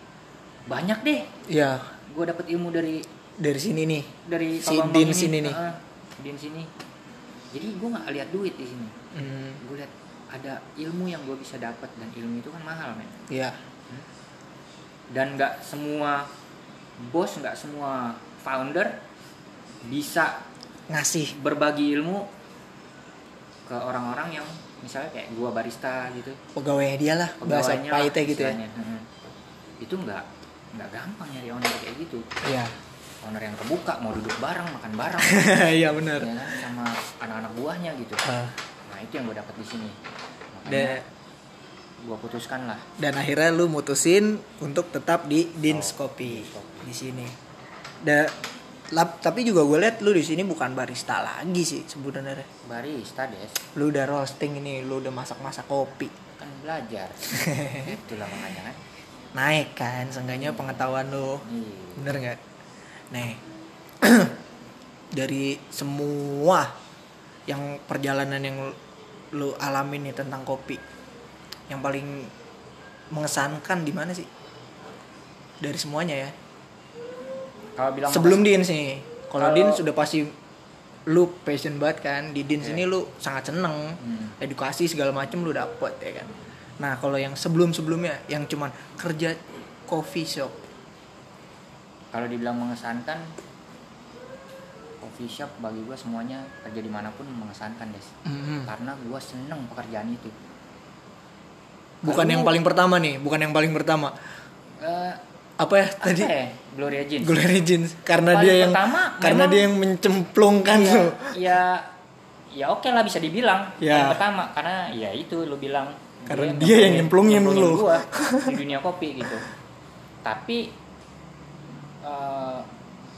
banyak deh. Ya, Gue dapet ilmu dari dari sini nih. dari Si Din ini. sini nih. Heeh, Din sini. Jadi gue nggak lihat duit di sini. Hmm. Gue lihat ada ilmu yang gue bisa dapat dan ilmu itu kan mahal men. Ya. dan nggak semua bos nggak semua founder bisa Ngasih. berbagi ilmu ke orang-orang yang misalnya kayak gua barista gitu Pegawainya dia lah. Bahasa pahitnya gitu ya. Mm-mm. itu nggak nggak gampang nyari owner kayak gitu Iya. owner yang kebuka mau duduk bareng makan bareng Iya benar. ya kan sama anak-anak buahnya gitu Ah. nah itu yang gue dapat di sini makanya gue putuskan lah dan akhirnya lu mutusin untuk tetap di Dins Oh, Kopi. di sini. Da, lap- tapi juga gue lihat lu di sini bukan barista lagi sih sebenarnya. barista des Lu udah roasting ini, lu udah masak-masak kopi. kan belajar itulah makanya kan Naik kan, seenggaknya pengetahuan lu. Iya. Bener nggak? Nih, dari semua yang perjalanan yang lu- lu alamin nih tentang kopi, yang paling mengesankan di mana sih? Dari semuanya ya. Kalau bilang Sebelum Din sih, kalau Din sudah pasti lu passion banget kan. Di Din Iya. sini lu sangat seneng. Hmm. edukasi segala macem lu dapet ya kan. Nah kalau yang sebelum sebelumnya yang cuman kerja coffee shop. Kalau dibilang mengesankan coffee shop bagi gue semuanya kerja di mana pun mengesankan des. Mhm. karena gue seneng pekerjaan itu. Bukan Kalau- yang paling pertama nih bukan yang paling pertama. Eh, apa ya apa tadi ya? Gloria Jeans Glory Jeans karena Paling dia yang pertama, karena memang- dia yang mencemplungkan ya, tuh ya ya oke lah bisa dibilang Ya. Paling pertama karena ya itu lu bilang Karena dia yang nyemplungin lu. gua di dunia kopi gitu tapi eh,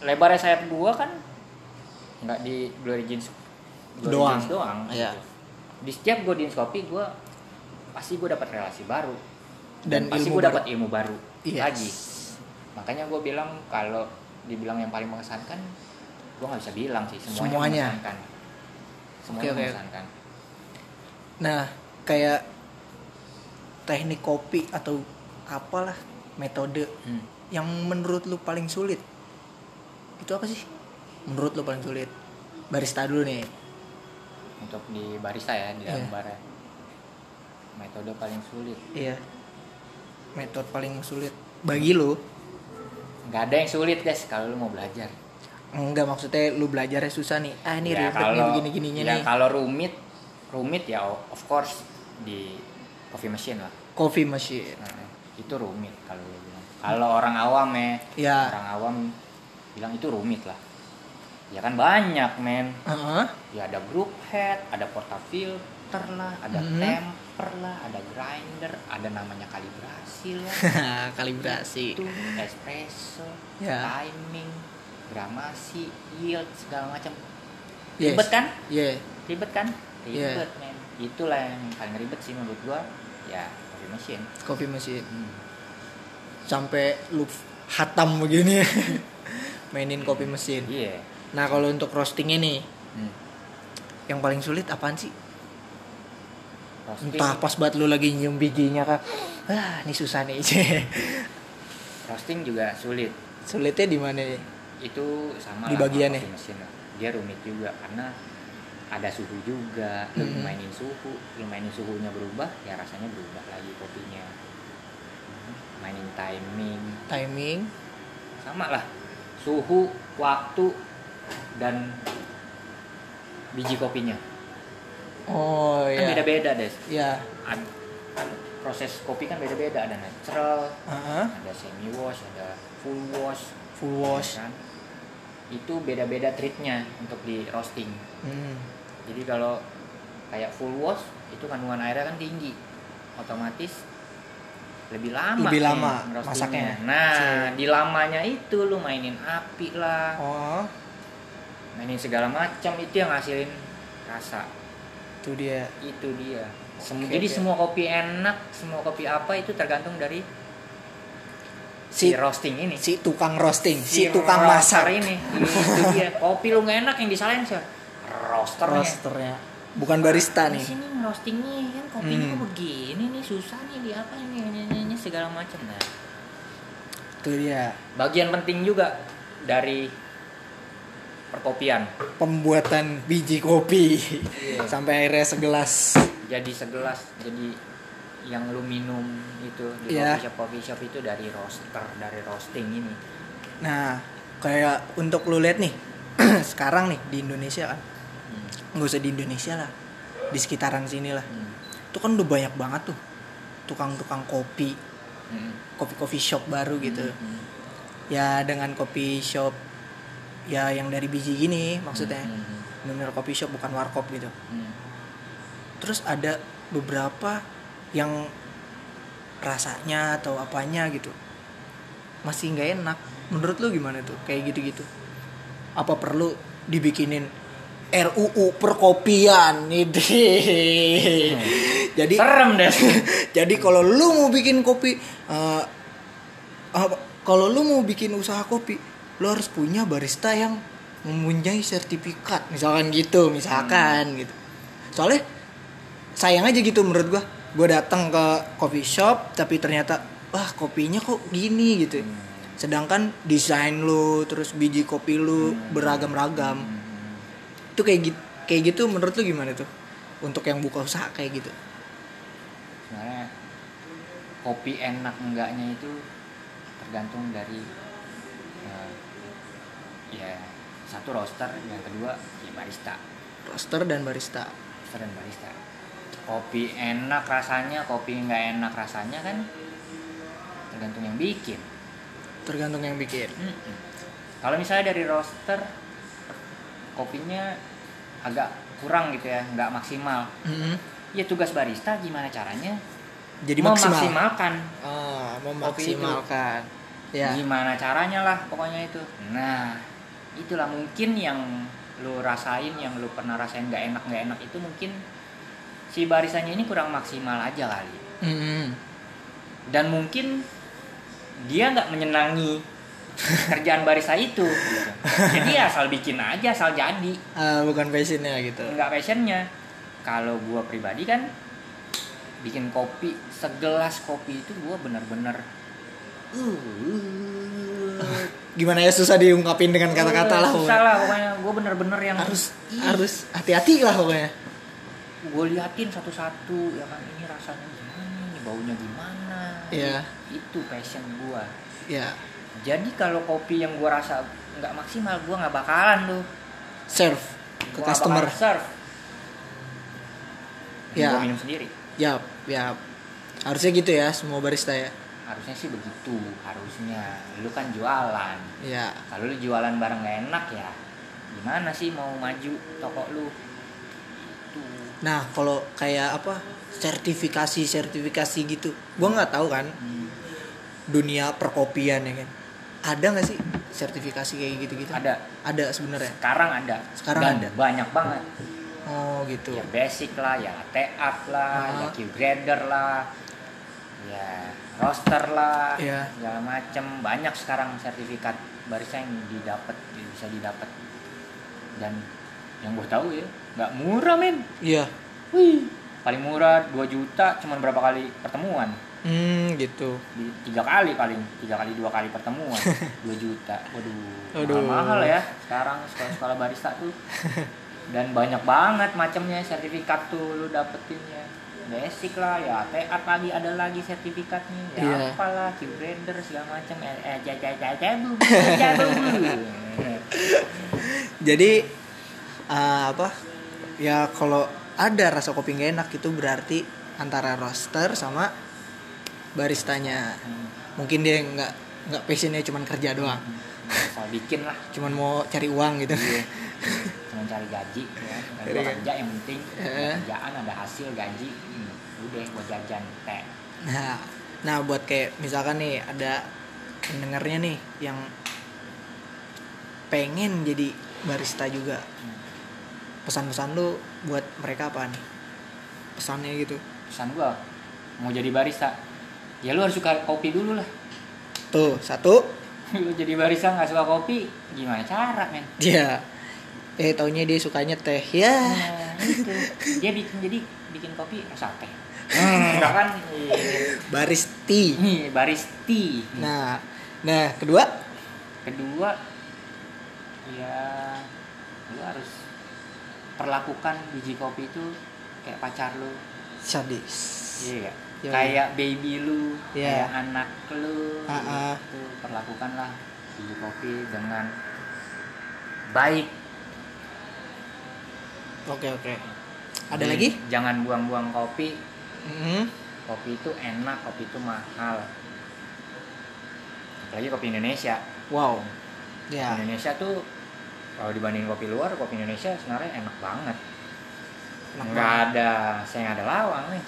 lebarnya sayap gua kan nggak di Glory Jeans Glory Doang. Jeans doang Iya. gitu. di setiap gua di kopi gua pasti gua dapat relasi baru Dan dan, pasti gua dapat ilmu baru Yes. lagi makanya gue bilang kalau dibilang yang paling mengesankan gue nggak bisa bilang sih semuanya, Semuanya. mengesankan. Semuanya Oke, oke. mengesankan. Nah kayak teknik kopi atau apalah metode Hmm. yang menurut lu paling sulit? Itu apa sih? Menurut lu paling sulit? Barista dulu nih. Untuk di barista ya di dalam bar ya. metode paling sulit. Iya. Metode paling sulit bagi lu nggak ada yang sulit guys kalau lu mau belajar. Enggak maksudnya lu belajarnya susah nih. Ah ini Ya, ribet nih begini gininya ya, nih. kalau rumit rumit ya of course di coffee machine lah. Coffee machine. Nah, itu rumit kalau lu bilang. Kalau orang awam ya. Ya. Orang awam bilang itu rumit lah. Ya kan banyak men. Heeh. ya ada group head ada portafilter lah ada Mhm. Temper lah ada grinder ada namanya kalibrasi lah. Kalibrasi. Itu espresso Ya. timing gramasi yield segala macam. Yes. ribet kan? Iya. ribet kan? Yeah. ribet men. Itulah yang paling ribet sih menurut gua. Ya coffee machine. Coffee machine. Hmm. sampai lu hatam begini. Mainin kopi mesin iya. Nah kalau untuk roastingnya nih Hmm. yang paling sulit apaan sih roasting entah pas banget lu lagi nyium bijinya kan ah ini susah nih. Roasting juga sulit. Sulitnya di mana nih? Itu sama Di coffee machine lah. dia rumit juga karena ada suhu juga. Lu Mhm. mainin suhu lu mainin suhunya berubah ya rasanya berubah lagi kopinya. Mainin timing. Timing. Sama lah. Suhu waktu dan biji kopinya oh kan ya beda-beda deh ya Ad- kan proses kopi kan beda-beda ada natural Heeh. ada semi wash ada full wash. Full wash kan? Itu beda-beda treatnya untuk di roasting. Hmm. jadi kalau kayak full wash itu kandungan airnya kan tinggi. Otomatis lebih lama Lebih lama masaknya. nah Cik. di lamanya itu lu mainin api lah. Oh. Mainin segala macam itu yang ngasilin rasa itu dia. Itu dia. Sem- Oke, jadi oke. semua kopi enak semua kopi apa itu tergantung dari si, si roasting ini. si tukang roasting si, tukang roaster masak. ini. Itu dia. Kopi lu nggak enak yang disalahin siapa? Roasternya. Roasternya. Bukan barista di nih. sini roastingnya kan kopinya Hmm. begini nih susah nih di apa ini ini, ini, ini, segala macam. Nah. Itu dia. Bagian penting juga dari perkopian pembuatan biji kopi Iya. sampai akhirnya segelas jadi segelas jadi yang lu minum itu di Iya. coffee shop coffee shop itu dari roaster dari roasting ini nah kayak untuk lu lihat nih sekarang nih di Indonesia kan Hmm. nggak usah di Indonesia lah di sekitaran sini lah Hmm. itu kan udah banyak banget tuh tukang-tukang kopi Hmm. kopi coffee shop baru gitu Hmm. ya dengan kopi shop ya yang dari biji gini maksudnya. Hmm. benar kopi shop bukan warkop gitu. Hmm. terus ada beberapa yang rasanya atau apanya gitu. Masih nggak enak. Menurut lu gimana tuh? Kayak gitu-gitu. Apa perlu dibikinin RUU perkopian? Ini jadi serem deh. Jadi kalau lu mau bikin kopi apa kalau lu mau bikin usaha kopi lu harus punya barista yang mempunyai sertifikat. Misalkan gitu misalkan gitu. Soalnya sayang aja gitu menurut gua. Gua datang ke coffee shop tapi ternyata wah kopinya kok gini gitu sedangkan desain lu terus biji kopi lu beragam-ragam. Itu kayak gitu kayak gitu menurut lu gimana tuh? Untuk yang buka usaha kayak gitu. Sebenarnya kopi enak enggaknya itu tergantung dari ya satu roaster yang kedua ya barista. Roaster dan barista. Roaster dan barista. Kopi enak rasanya kopi nggak enak rasanya kan tergantung yang bikin. Tergantung yang bikin. Mm-mm. kalau misalnya dari roaster kopinya agak kurang gitu ya nggak maksimal. Mm-mm. ya tugas barista gimana caranya? Jadi maksimal. Memaksimalkan. Ah, Kopi memaksimalkan. Ya. Gimana caranya lah pokoknya itu. Nah itulah mungkin yang lu rasain yang lu pernah rasain nggak enak nggak enak itu mungkin si barisanya ini kurang maksimal aja kali Mm-mm. dan mungkin dia nggak menyenangi kerjaan barista itu gitu. jadi asal bikin aja asal jadi Ah, bukan passionnya gitu nggak passionnya kalau gua pribadi kan bikin kopi segelas kopi itu gua bener-bener uh, gimana ya susah diungkapin dengan kata-kata lah susah lah pokoknya. Gua bener-bener yang harus ih, harus hati-hati lah pokoknya. Gua liatin satu-satu ya kan ini rasanya gimana ini baunya gimana Iya. itu passion gua. Ya jadi kalau kopi yang gua rasa nggak maksimal gua nggak bakalan tuh. Serve ke Gua customer. serve. Ya. gua minum sendiri. Ya ya. Harusnya gitu ya semua barista ya harusnya sih begitu harusnya. Lu kan jualan. Ya kalau lu jualan barang nggak enak ya gimana sih mau maju toko lu? Itu nah kalau kayak apa sertifikasi sertifikasi gitu gua nggak tahu kan. Hmm, dunia perkopian ya kan. Ada nggak sih sertifikasi kayak gitu gitu ada. Ada sebenarnya? Sekarang ada. Sekarang Dan ada. banyak banget. Oh gitu. Ya basic lah ya latte art lah Ah. ya Q grader lah. Ya roaster lah Iya. segala macem. Banyak sekarang sertifikat barista yang didapat bisa didapat dan yang gue tahu ya nggak murah men. Iya. Wih, paling murah 2 juta cuman berapa kali pertemuan? Hmm gitu. Di tiga kali paling tiga kali dua kali pertemuan. 2 juta. Waduh Aduh. mahal, mahal ya sekarang sekolah-sekolah barista tuh. Dan banyak banget macamnya sertifikat tuh lu dapetinnya basic lah ya teat lagi ada lagi sertifikatnya ya Iya. apalah Q grader segala macam eh eh jaja jaja blu jaja blu jadi eh, apa ya kalau ada rasa kopi nggak enak itu berarti antara roaster sama baristanya. Mungkin dia nggak nggak passionnya cuman kerja doang. Asal bikin lah. Cuman mau cari uang gitu. Iya. cuma cari gaji ya. Cari gaji. kerja yang penting Eh. kerjaan ada hasil gaji hmm, udah buat jajan teh. Nah nah buat kayak misalkan nih ada pendengarnya nih yang pengen jadi barista juga. Pesan-pesan lu buat mereka apa nih? Pesannya gitu. Pesan gua mau jadi barista. Ya lu harus suka kopi dulu lah. Tuh satu. Lu jadi barista nggak suka kopi gimana cara men? Dia eh taunya dia sukanya teh. Ya nah, itu dia bikin jadi bikin kopi rasa teh. hmm, enggak kan baristi. Nih, baristi. Nah nah kedua? Kedua ya lu harus perlakukan biji kopi itu kayak pacar lu. Sadis. Iya? Yoi. kayak baby lu Iya. kayak anak lu Ah, ah. gitu. Perlakukanlah biji kopi dengan baik. Oke oke. Ada Jadi, lagi? jangan buang-buang kopi Hmm. kopi itu enak kopi itu mahal. Apalagi kopi Indonesia. Wow. Ya. Indonesia tuh kalau dibanding kopi luar kopi Indonesia sebenarnya enak banget. Enak nggak ada saya nggak ada lawang nih.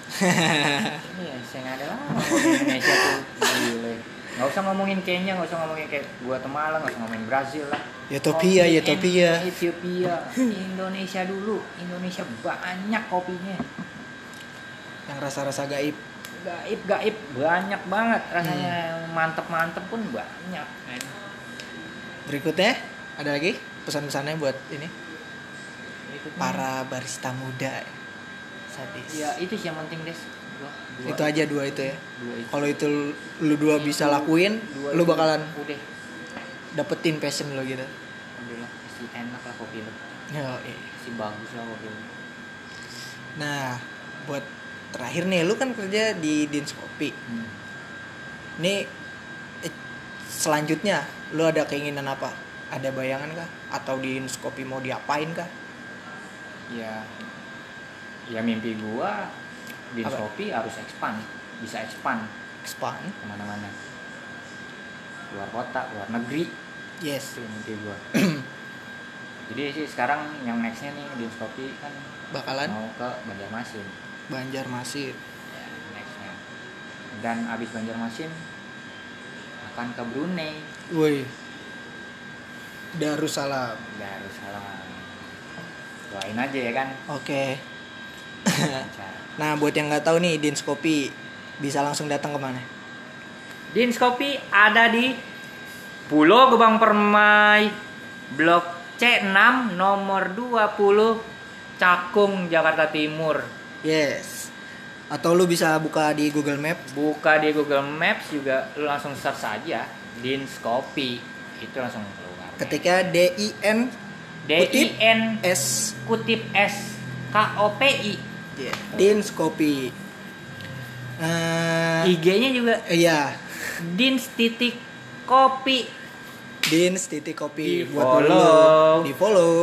Iya saya nggak ada lawang kopi Indonesia tuh. Gile nggak usah ngomongin Kenya nggak usah ngomongin kayak Guatemala nggak usah ngomongin Brazil lah. Ethiopia Kopi Ethiopia Ethiopia. Indonesia dulu. Indonesia banyak kopinya yang rasa-rasa gaib. Gaib gaib. Banyak banget rasanya. Mantep mantep pun banyak men. berikutnya ada lagi pesan-pesannya buat ini? Berikutnya, para barista muda. Sadis. Ya itu sih yang penting des. Dua- dua- itu aja dua itu ya. Dua itu. Kalau itu lu dua bisa lakuin Dua lu bakalan udah. dapetin passion lo gitu. Udah lah pasti enak lah kopi lo Yo, iya. pasti bagus lah kopi lo nah buat terakhir nih lu kan kerja di Dins Kopi hmm. Nih eh, selanjutnya lu ada keinginan apa? Ada bayangan kah? Atau di Kopi mau diapain kah? ya ya mimpi gua di Apa? Shopee harus expand bisa expand expand ke mana-mana luar kota luar negeri yes itu mimpi gua jadi sih sekarang yang nextnya nih di Shopee kan bakalan mau ke Banjarmasin Banjarmasin. Ya, nextnya. Dan abis Banjarmasin akan ke Brunei. Woi. Darussalam. Darussalam. Doain aja ya kan? Oke. Lancar. nah buat yang nggak tahu nih Dins Kopi bisa langsung datang ke mana Dins Kopi ada di Pulau Gebang Permai Blok C6 nomor 20 Cakung Jakarta Timur yes. Atau lu bisa buka di Google Map buka di Google Maps juga lu langsung search saja. Dins Kopi. Itu langsung keluar. Ketika D I N D I N S. kutip S. K O P I. Yeah. Dins Kopi. Eh, IG-nya juga? iya. Dins titik kopi. Dins titik kopi. Di buat follow. di follow.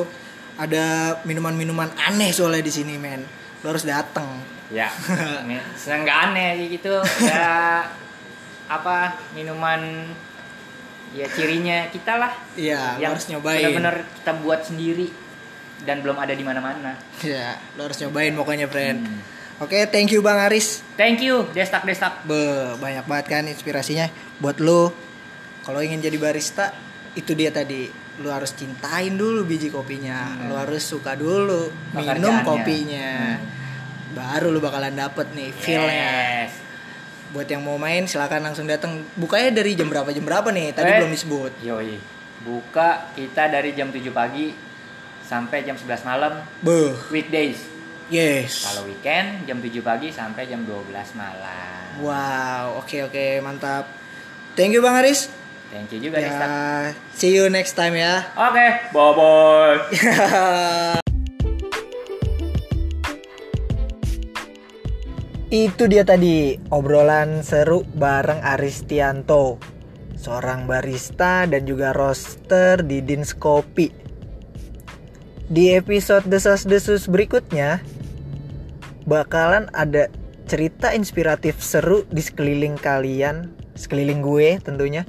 Ada minuman-minuman aneh soalnya di sini men lu harus datang ya seneng nggak aneh sih gitu ya apa minuman ya cirinya kita lah iya yang harus nyobain bener-bener kita buat sendiri dan belum ada di mana-mana Iya, lo harus nyobain pokoknya, friend. Hmm. Oke, thank you Bang Aris. thank you destak destak Be, banyak banget kan inspirasinya buat lo. Kalau ingin jadi barista, itu dia tadi. Lo harus cintain dulu biji kopinya. Hmm. Lo harus suka dulu minum kopinya. Baru lo bakalan dapet nih feel-nya. Yes. Buat yang mau main silakan langsung datang. Bukanya dari jam berapa jam berapa nih? Tadi Eh. belum disebut. Yoi. Buka kita dari jam 7 pagi sampai jam 11 malam Beuh, weekdays. yes. Kalau weekend jam 7 pagi sampai jam 12 malam. Wow, oke oke, mantap. Thank you Bang Aris. Thank you juga Ya, see you next time ya. Oke, bye bye. Itu dia tadi obrolan seru bareng Aristianto, seorang barista dan juga roaster di Dins Kopi. Di episode desas-desus berikutnya bakalan ada cerita inspiratif seru di sekeliling kalian, sekeliling gue tentunya,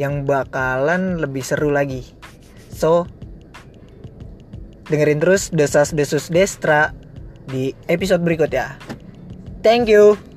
yang bakalan lebih seru lagi. So, dengerin terus desas-desus Destra di episode berikutnya. Thank you.